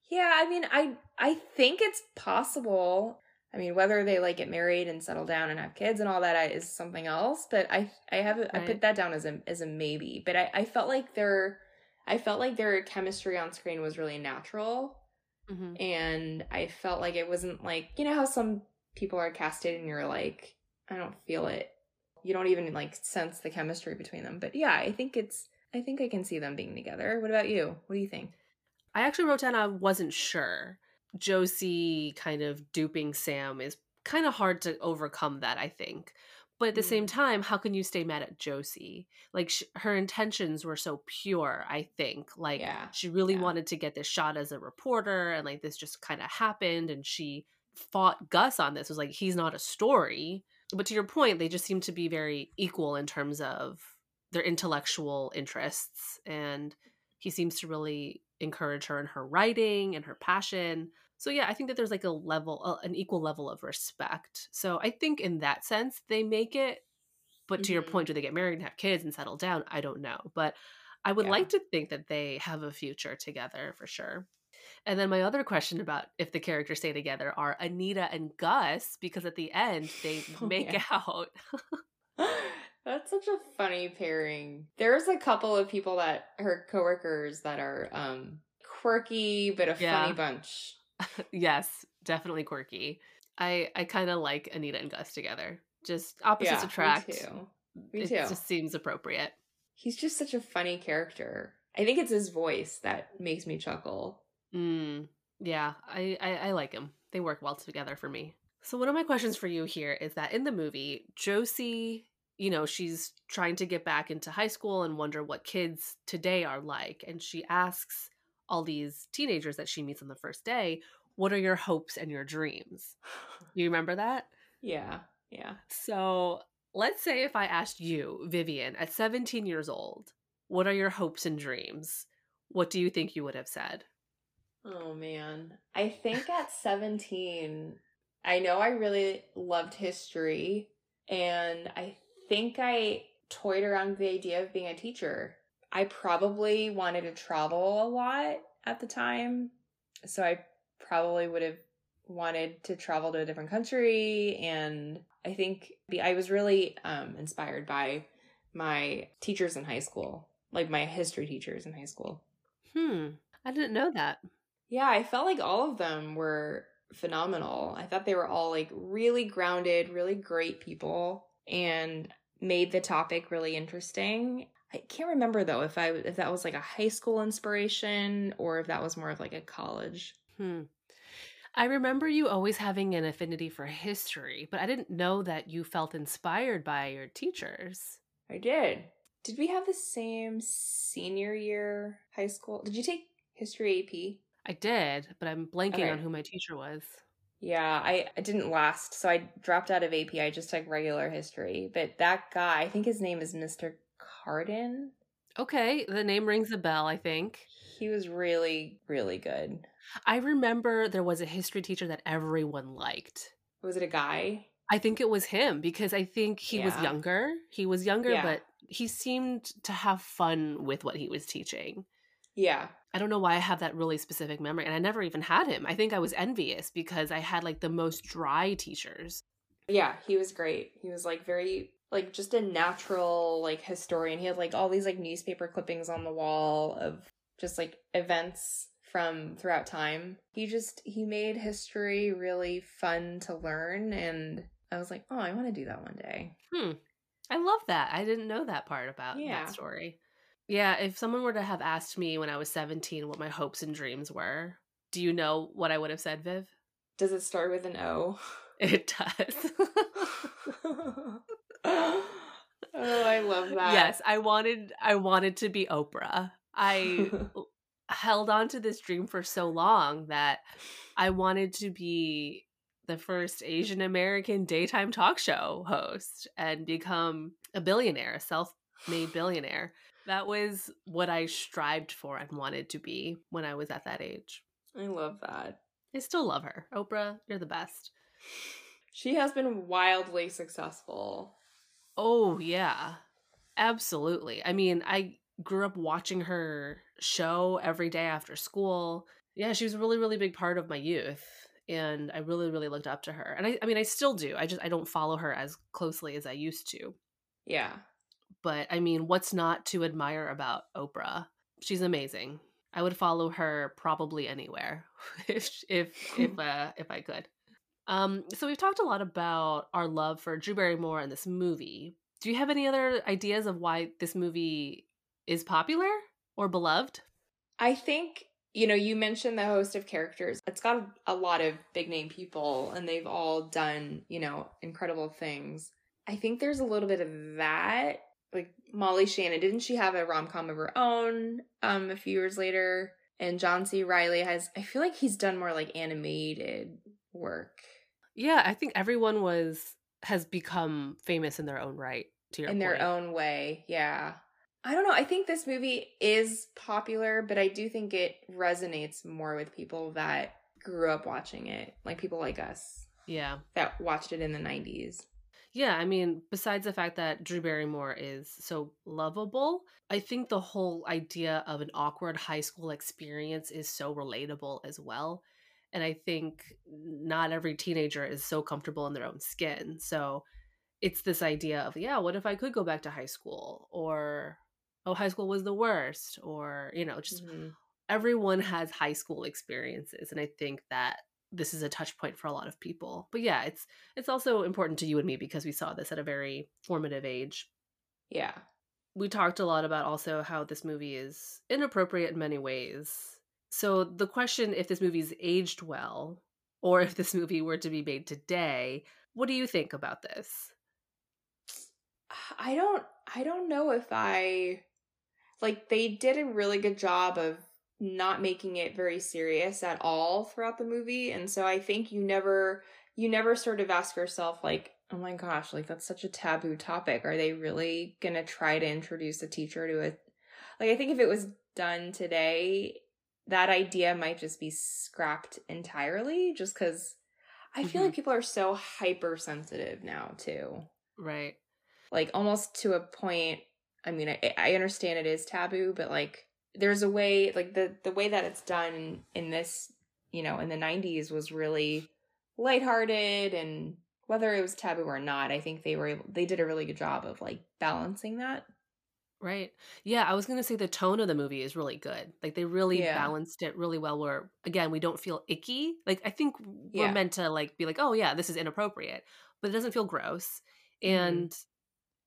Yeah, I mean, I I think it's possible. I mean, whether they like get married and settle down and have kids and all that is something else. But I I have I put that down as a as a maybe. But I I felt like their I felt like their chemistry on screen was really natural, Mhm. and I felt like it wasn't like you know how some people are casted and you're like I don't feel it. You don't even like sense the chemistry between them. But yeah, I think it's I think I can see them being together. What about you? What do you think? I actually wrote down I wasn't sure. Josie kind of duping Sam is kind of hard to overcome that, I think. But at the same Mm. time, how can you stay mad at Josie? Like sh- her intentions were so pure, I think. Like Yeah, she really yeah. wanted to get this shot as a reporter and like this just kind of happened and she fought Gus on this. It was like he's not a story. But to your point, they just seem to be very equal in terms of their intellectual interests and he seems to really encourage her in her writing and her passion so yeah i think that there's like a level uh, an equal level of respect so i think in that sense they make it but to your Mhm. point do they get married and have kids and settle down i don't know but i would Yeah. like to think that they have a future together for sure and then my other question about if the characters stay together are anita and gus because at the end they Oh, make yeah. out That's such a funny pairing. There's a couple of people that her coworkers that are um quirky but a Yeah. funny bunch. yes, definitely quirky. I I kind of like Anita and Gus together. Just opposites yeah, attract. Me too. Me it too. just seems appropriate. He's just such a funny character. I think it's his voice that makes me chuckle. Mm, yeah, I, I I like him. They work well together for me. So one of my questions for you here is that in the movie, Josie, you know, she's trying to get back into high school and wonder what kids today are like, and she asks all these teenagers that she meets on the first day, "What are your hopes and your dreams?" You remember that? yeah, yeah. So let's say if I asked you, Vivian, at 17 years old, what are your hopes and dreams? What do you think you would have said? Oh man. I think at 17, I know I really loved history and I think I toyed around with the idea of being a teacher. I probably wanted to travel a lot at the time. So I probably would have wanted to travel to a different country and I think be- I was really um inspired by my teachers in high school, like my history teachers in high school. Hmm, I didn't know that. Yeah, I felt like all of them were phenomenal. I thought they were all like really grounded, really great people and made the topic really interesting. I can't remember though if I if that was like a high school inspiration or if that was more of like a college. Hmm. I remember you always having an affinity for history, but I didn't know that you felt inspired by your teachers. I did. Did we have the same senior year high school? Did you take history AP? I did, but I'm blanking Okay. on who my teacher was. Yeah, I, I didn't last, so I dropped out of AP. I just took regular history. But that guy, I think his name is Mr. Carden. Okay, the name rings a bell, I think. He was really, really good. I remember there was a history teacher that everyone liked. Was it a guy? I think it was him because I think he was younger. He was younger, Yeah. but he seemed to have fun with what he was teaching. Yeah. I don't know why I have that really specific memory. And I never even had him. I think I was envious because I had like the most dry teachers. Yeah, he was great. He was like very like just a natural like historian. He had like all these like newspaper clippings on the wall of just like events from throughout time. He just he made history really fun to learn and I was like, "Oh, I want to do that one day." Hmm. I love that. I didn't know that part about Yeah. that story. Yeah, if someone were to have asked me when I was 17 what my hopes and dreams were, do you know what I would have said, Viv? Does it start with an O? It does. oh, I love that. yes, I wanted I wanted to be Oprah. I held on to this dream for so long that I wanted to be the first Asian American daytime talk show host and become a billionaire, a self-made billionaire. That was what I strived for and wanted to be when I was at that age. I love that. I still love her. Oprah, you're the best. She has been wildly successful. Oh, yeah. Absolutely. I mean, I grew up watching her show every day after school. Yeah, she was a really, really big part of my youth. And I really, really looked up to her. And I, I mean, I still do. I just, I don't follow her as closely as I used to. Yeah. But I mean, what's not to admire about Oprah? She's amazing. I would follow her probably anywhere if if if uh, if I could. Um, so we've talked a lot about our love for Drew Barrymore and this movie. Do you have any other ideas of why this movie is popular or beloved? I think you know you mentioned the host of characters. It's got a lot of big name people, and they've all done you know incredible things. I think there's a little bit of that like Molly Shannon, didn't she have a rom com of her own um a few years later? And John C. Reilly has I feel like he's done more like animated work. Yeah, I think everyone was has become famous in their own right, to your in point. their own way. Yeah. I don't know. I think this movie is popular, but I do think it resonates more with people that grew up watching it, like people like us. Yeah. That watched it in the 90s. Yeah, I mean, besides the fact that Drew Barrymore is so lovable, I think the whole idea of an awkward high school experience is so relatable as well. And I think not every teenager is so comfortable in their own skin. So it's this idea of, yeah, what if I could go back to high school? Or, oh, high school was the worst. Or, you know, just mm-hmm. everyone has high school experiences. And I think that this is a touch point for a lot of people. But yeah, it's it's also important to you and me because we saw this at a very formative age. Yeah. We talked a lot about also how this movie is inappropriate in many ways. So the question if this movie's aged well or if this movie were to be made today, what do you think about this? I don't I don't know if I like they did a really good job of not making it very serious at all throughout the movie and so i think you never you never sort of ask yourself like oh my gosh like that's such a taboo topic are they really going to try to introduce a teacher to it like i think if it was done today that idea might just be scrapped entirely just cuz i feel mm-hmm. like people are so hypersensitive now too. Right. Like almost to a point i mean I, I understand it is taboo but like there's a way like the the way that it's done in this you know in the 90s was really lighthearted and whether it was taboo or not i think they were able they did a really good job of like balancing that right yeah i was gonna say the tone of the movie is really good like they really yeah. balanced it really well where again we don't feel icky like i think we're yeah. meant to like be like oh yeah this is inappropriate but it doesn't feel gross mm-hmm. and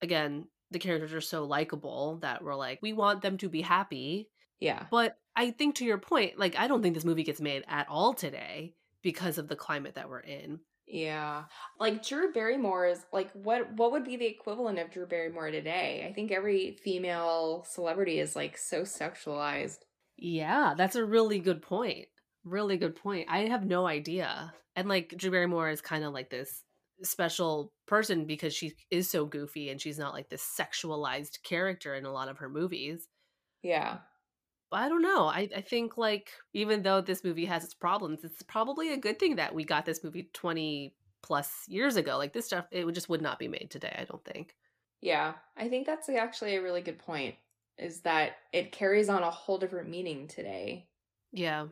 again the characters are so likable that we're like we want them to be happy yeah. But I think to your point, like I don't think this movie gets made at all today because of the climate that we're in. Yeah. Like Drew Barrymore is like what what would be the equivalent of Drew Barrymore today? I think every female celebrity is like so sexualized. Yeah, that's a really good point. Really good point. I have no idea. And like Drew Barrymore is kind of like this special person because she is so goofy and she's not like this sexualized character in a lot of her movies. Yeah. I don't know. I, I think like even though this movie has its problems, it's probably a good thing that we got this movie twenty plus years ago. Like this stuff, it just would not be made today. I don't think. Yeah, I think that's actually a really good point. Is that it carries on a whole different meaning today? Yeah.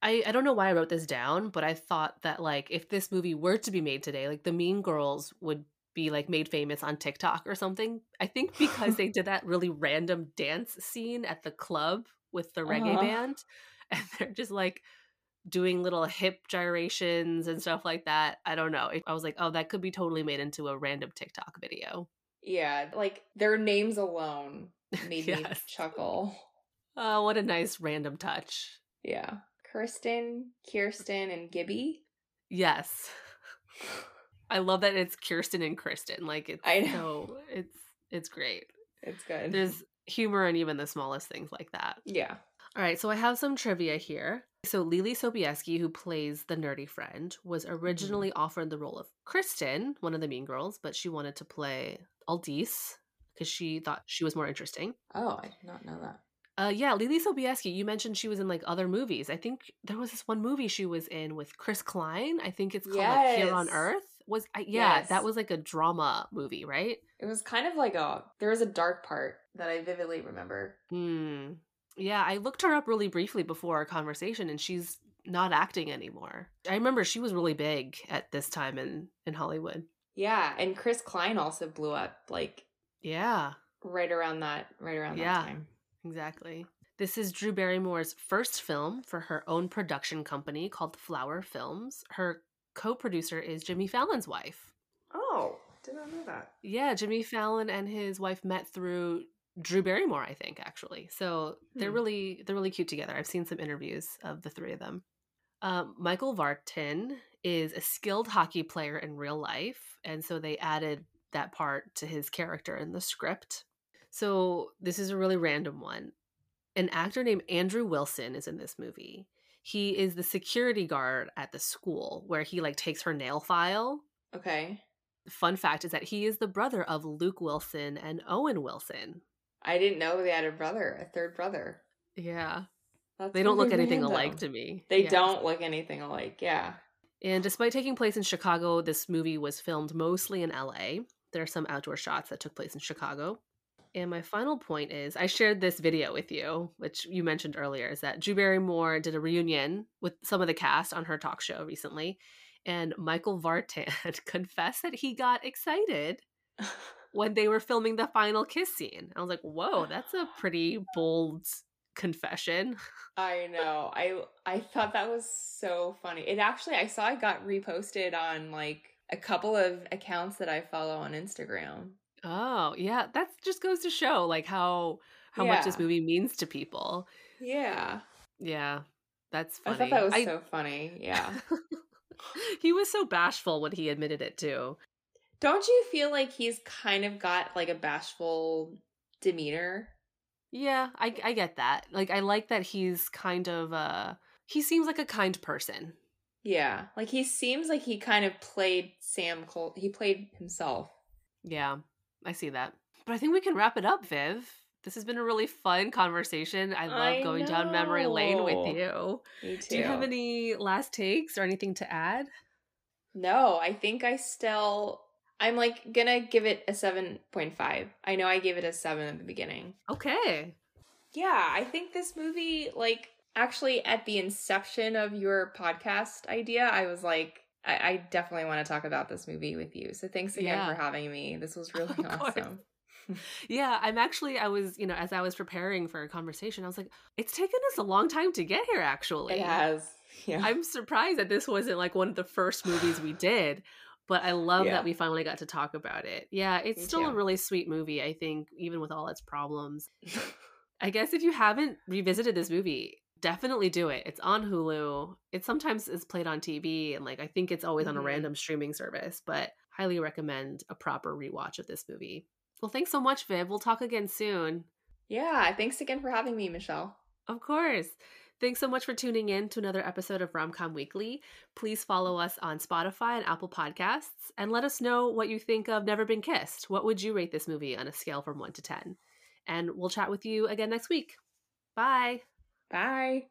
I, I don't know why I wrote this down, but I thought that like if this movie were to be made today, like the Mean Girls would be like made famous on TikTok or something. I think because they did that really random dance scene at the club with the reggae uh-huh. band and they're just like doing little hip gyrations and stuff like that. I don't know. I was like, oh, that could be totally made into a random TikTok video. Yeah, like their names alone made yes. me chuckle. Oh, what a nice random touch. Yeah. Kirsten, Kirsten, and Gibby. Yes. I love that it's Kirsten and Kristen. Like it's I know. so it's it's great. It's good. There's humor in even the smallest things like that. Yeah. All right, so I have some trivia here. So Leelee Sobieski, who plays the nerdy friend, was mm-hmm. originally mm-hmm. offered the role of Kristen, one of the Mean Girls, but she wanted to play Aldys because she thought she was more interesting. Oh, I did not know that. Uh, yeah, Leelee Sobieski. You mentioned she was in like other movies. I think there was this one movie she was in with Chris Klein. I think it's called yes. like, Here on Earth was I, yeah, Yes. that was like a drama movie, right? It was kind of like a there was a dark part that I vividly remember. Hmm. Yeah, I looked her up really briefly before our conversation, and she's not acting anymore. I remember she was really big at this time in in Hollywood. Yeah, and Chris Klein also blew up like Yeah, right around that right around Yeah. that time. exactly. This is Drew Barrymore's first film for her own production company called Flower Films. Her co-producer is Jimmy Fallon's wife. Oh, did not know that. Yeah, Jimmy Fallon and his wife met through Drew Barrymore, I think, actually. So they're Hmm. really they're really cute together. I've seen some interviews of the three of them. Um, Michael Vartan is a skilled hockey player in real life, and so they added that part to his character in the script. So this is a really random one. An actor named Andrew Wilson is in this movie. He is the security guard at the school where he like takes her nail file Okay. fun fact is that he is the brother of Luke Wilson and Owen Wilson. I didn't know they had a brother, a third brother. Yeah. That's They don't look anything alike to me. They Yeah. don't look anything alike. Yeah. And despite taking place in Chicago, this movie was filmed mostly in LA. There are some outdoor shots that took place in Chicago. And my final point is I shared this video with you, which you mentioned earlier, is that Drew Barrymore did a reunion with some of the cast on her talk show recently. And Michael Vartan confessed that he got excited when they were filming the final kiss scene. I was like, whoa, that's a pretty bold confession. I know. I I thought that was so funny. It actually I saw it got reposted on like a couple of accounts that I follow on Instagram. Oh, yeah, that just goes to show like how how much this movie means to people. Yeah. Yeah. That's funny. I thought that was I- so funny. Yeah. he was so bashful when he admitted it too. Don't you feel like he's kind of got like a bashful demeanor? Yeah, I I get that. Like I like that he's kind of uh he seems like a kind person. Yeah. Like he seems like he kind of played Sam Cole. He played himself. Yeah, I see that. But I think we can wrap it up, Viv. This has been a really fun conversation. I love I going down memory lane with you. Me too. Do you have any last takes or anything to add? No, I think I still I'm like gonna give it a 7.5. I know I gave it a 7 at the beginning. Okay. Yeah, I think this movie like actually at the inception of your podcast idea, I was like I, I definitely want to talk about this movie with you. So thanks again Yeah. for having me. This was really awesome. Yeah, I'm actually, I was, you know, as I was preparing for a conversation, I was like, it's taken us a long time to get here, actually. It has. Yeah. I'm surprised that this wasn't like one of the first movies we did, but I love Yeah. that we finally got to talk about it. Yeah, it's Me still a really sweet movie, I think, even with all its problems. I guess if you haven't revisited this movie, definitely do it. It's on Hulu. It sometimes is played on TV and like I think it's always on a Mhm. random streaming service, but highly recommend a proper rewatch of this movie. Well, thanks so much, Viv. We'll talk again soon. yeah, thanks again for having me, Michelle. Of course. Thanks so much for tuning in to another episode of Romcom Weekly. Please follow us on Spotify and Apple Podcasts and let us know what you think of Never Been Kissed. What would you rate this movie on a scale from 1 to 10? And we'll chat with you again next week. Bye. Bye.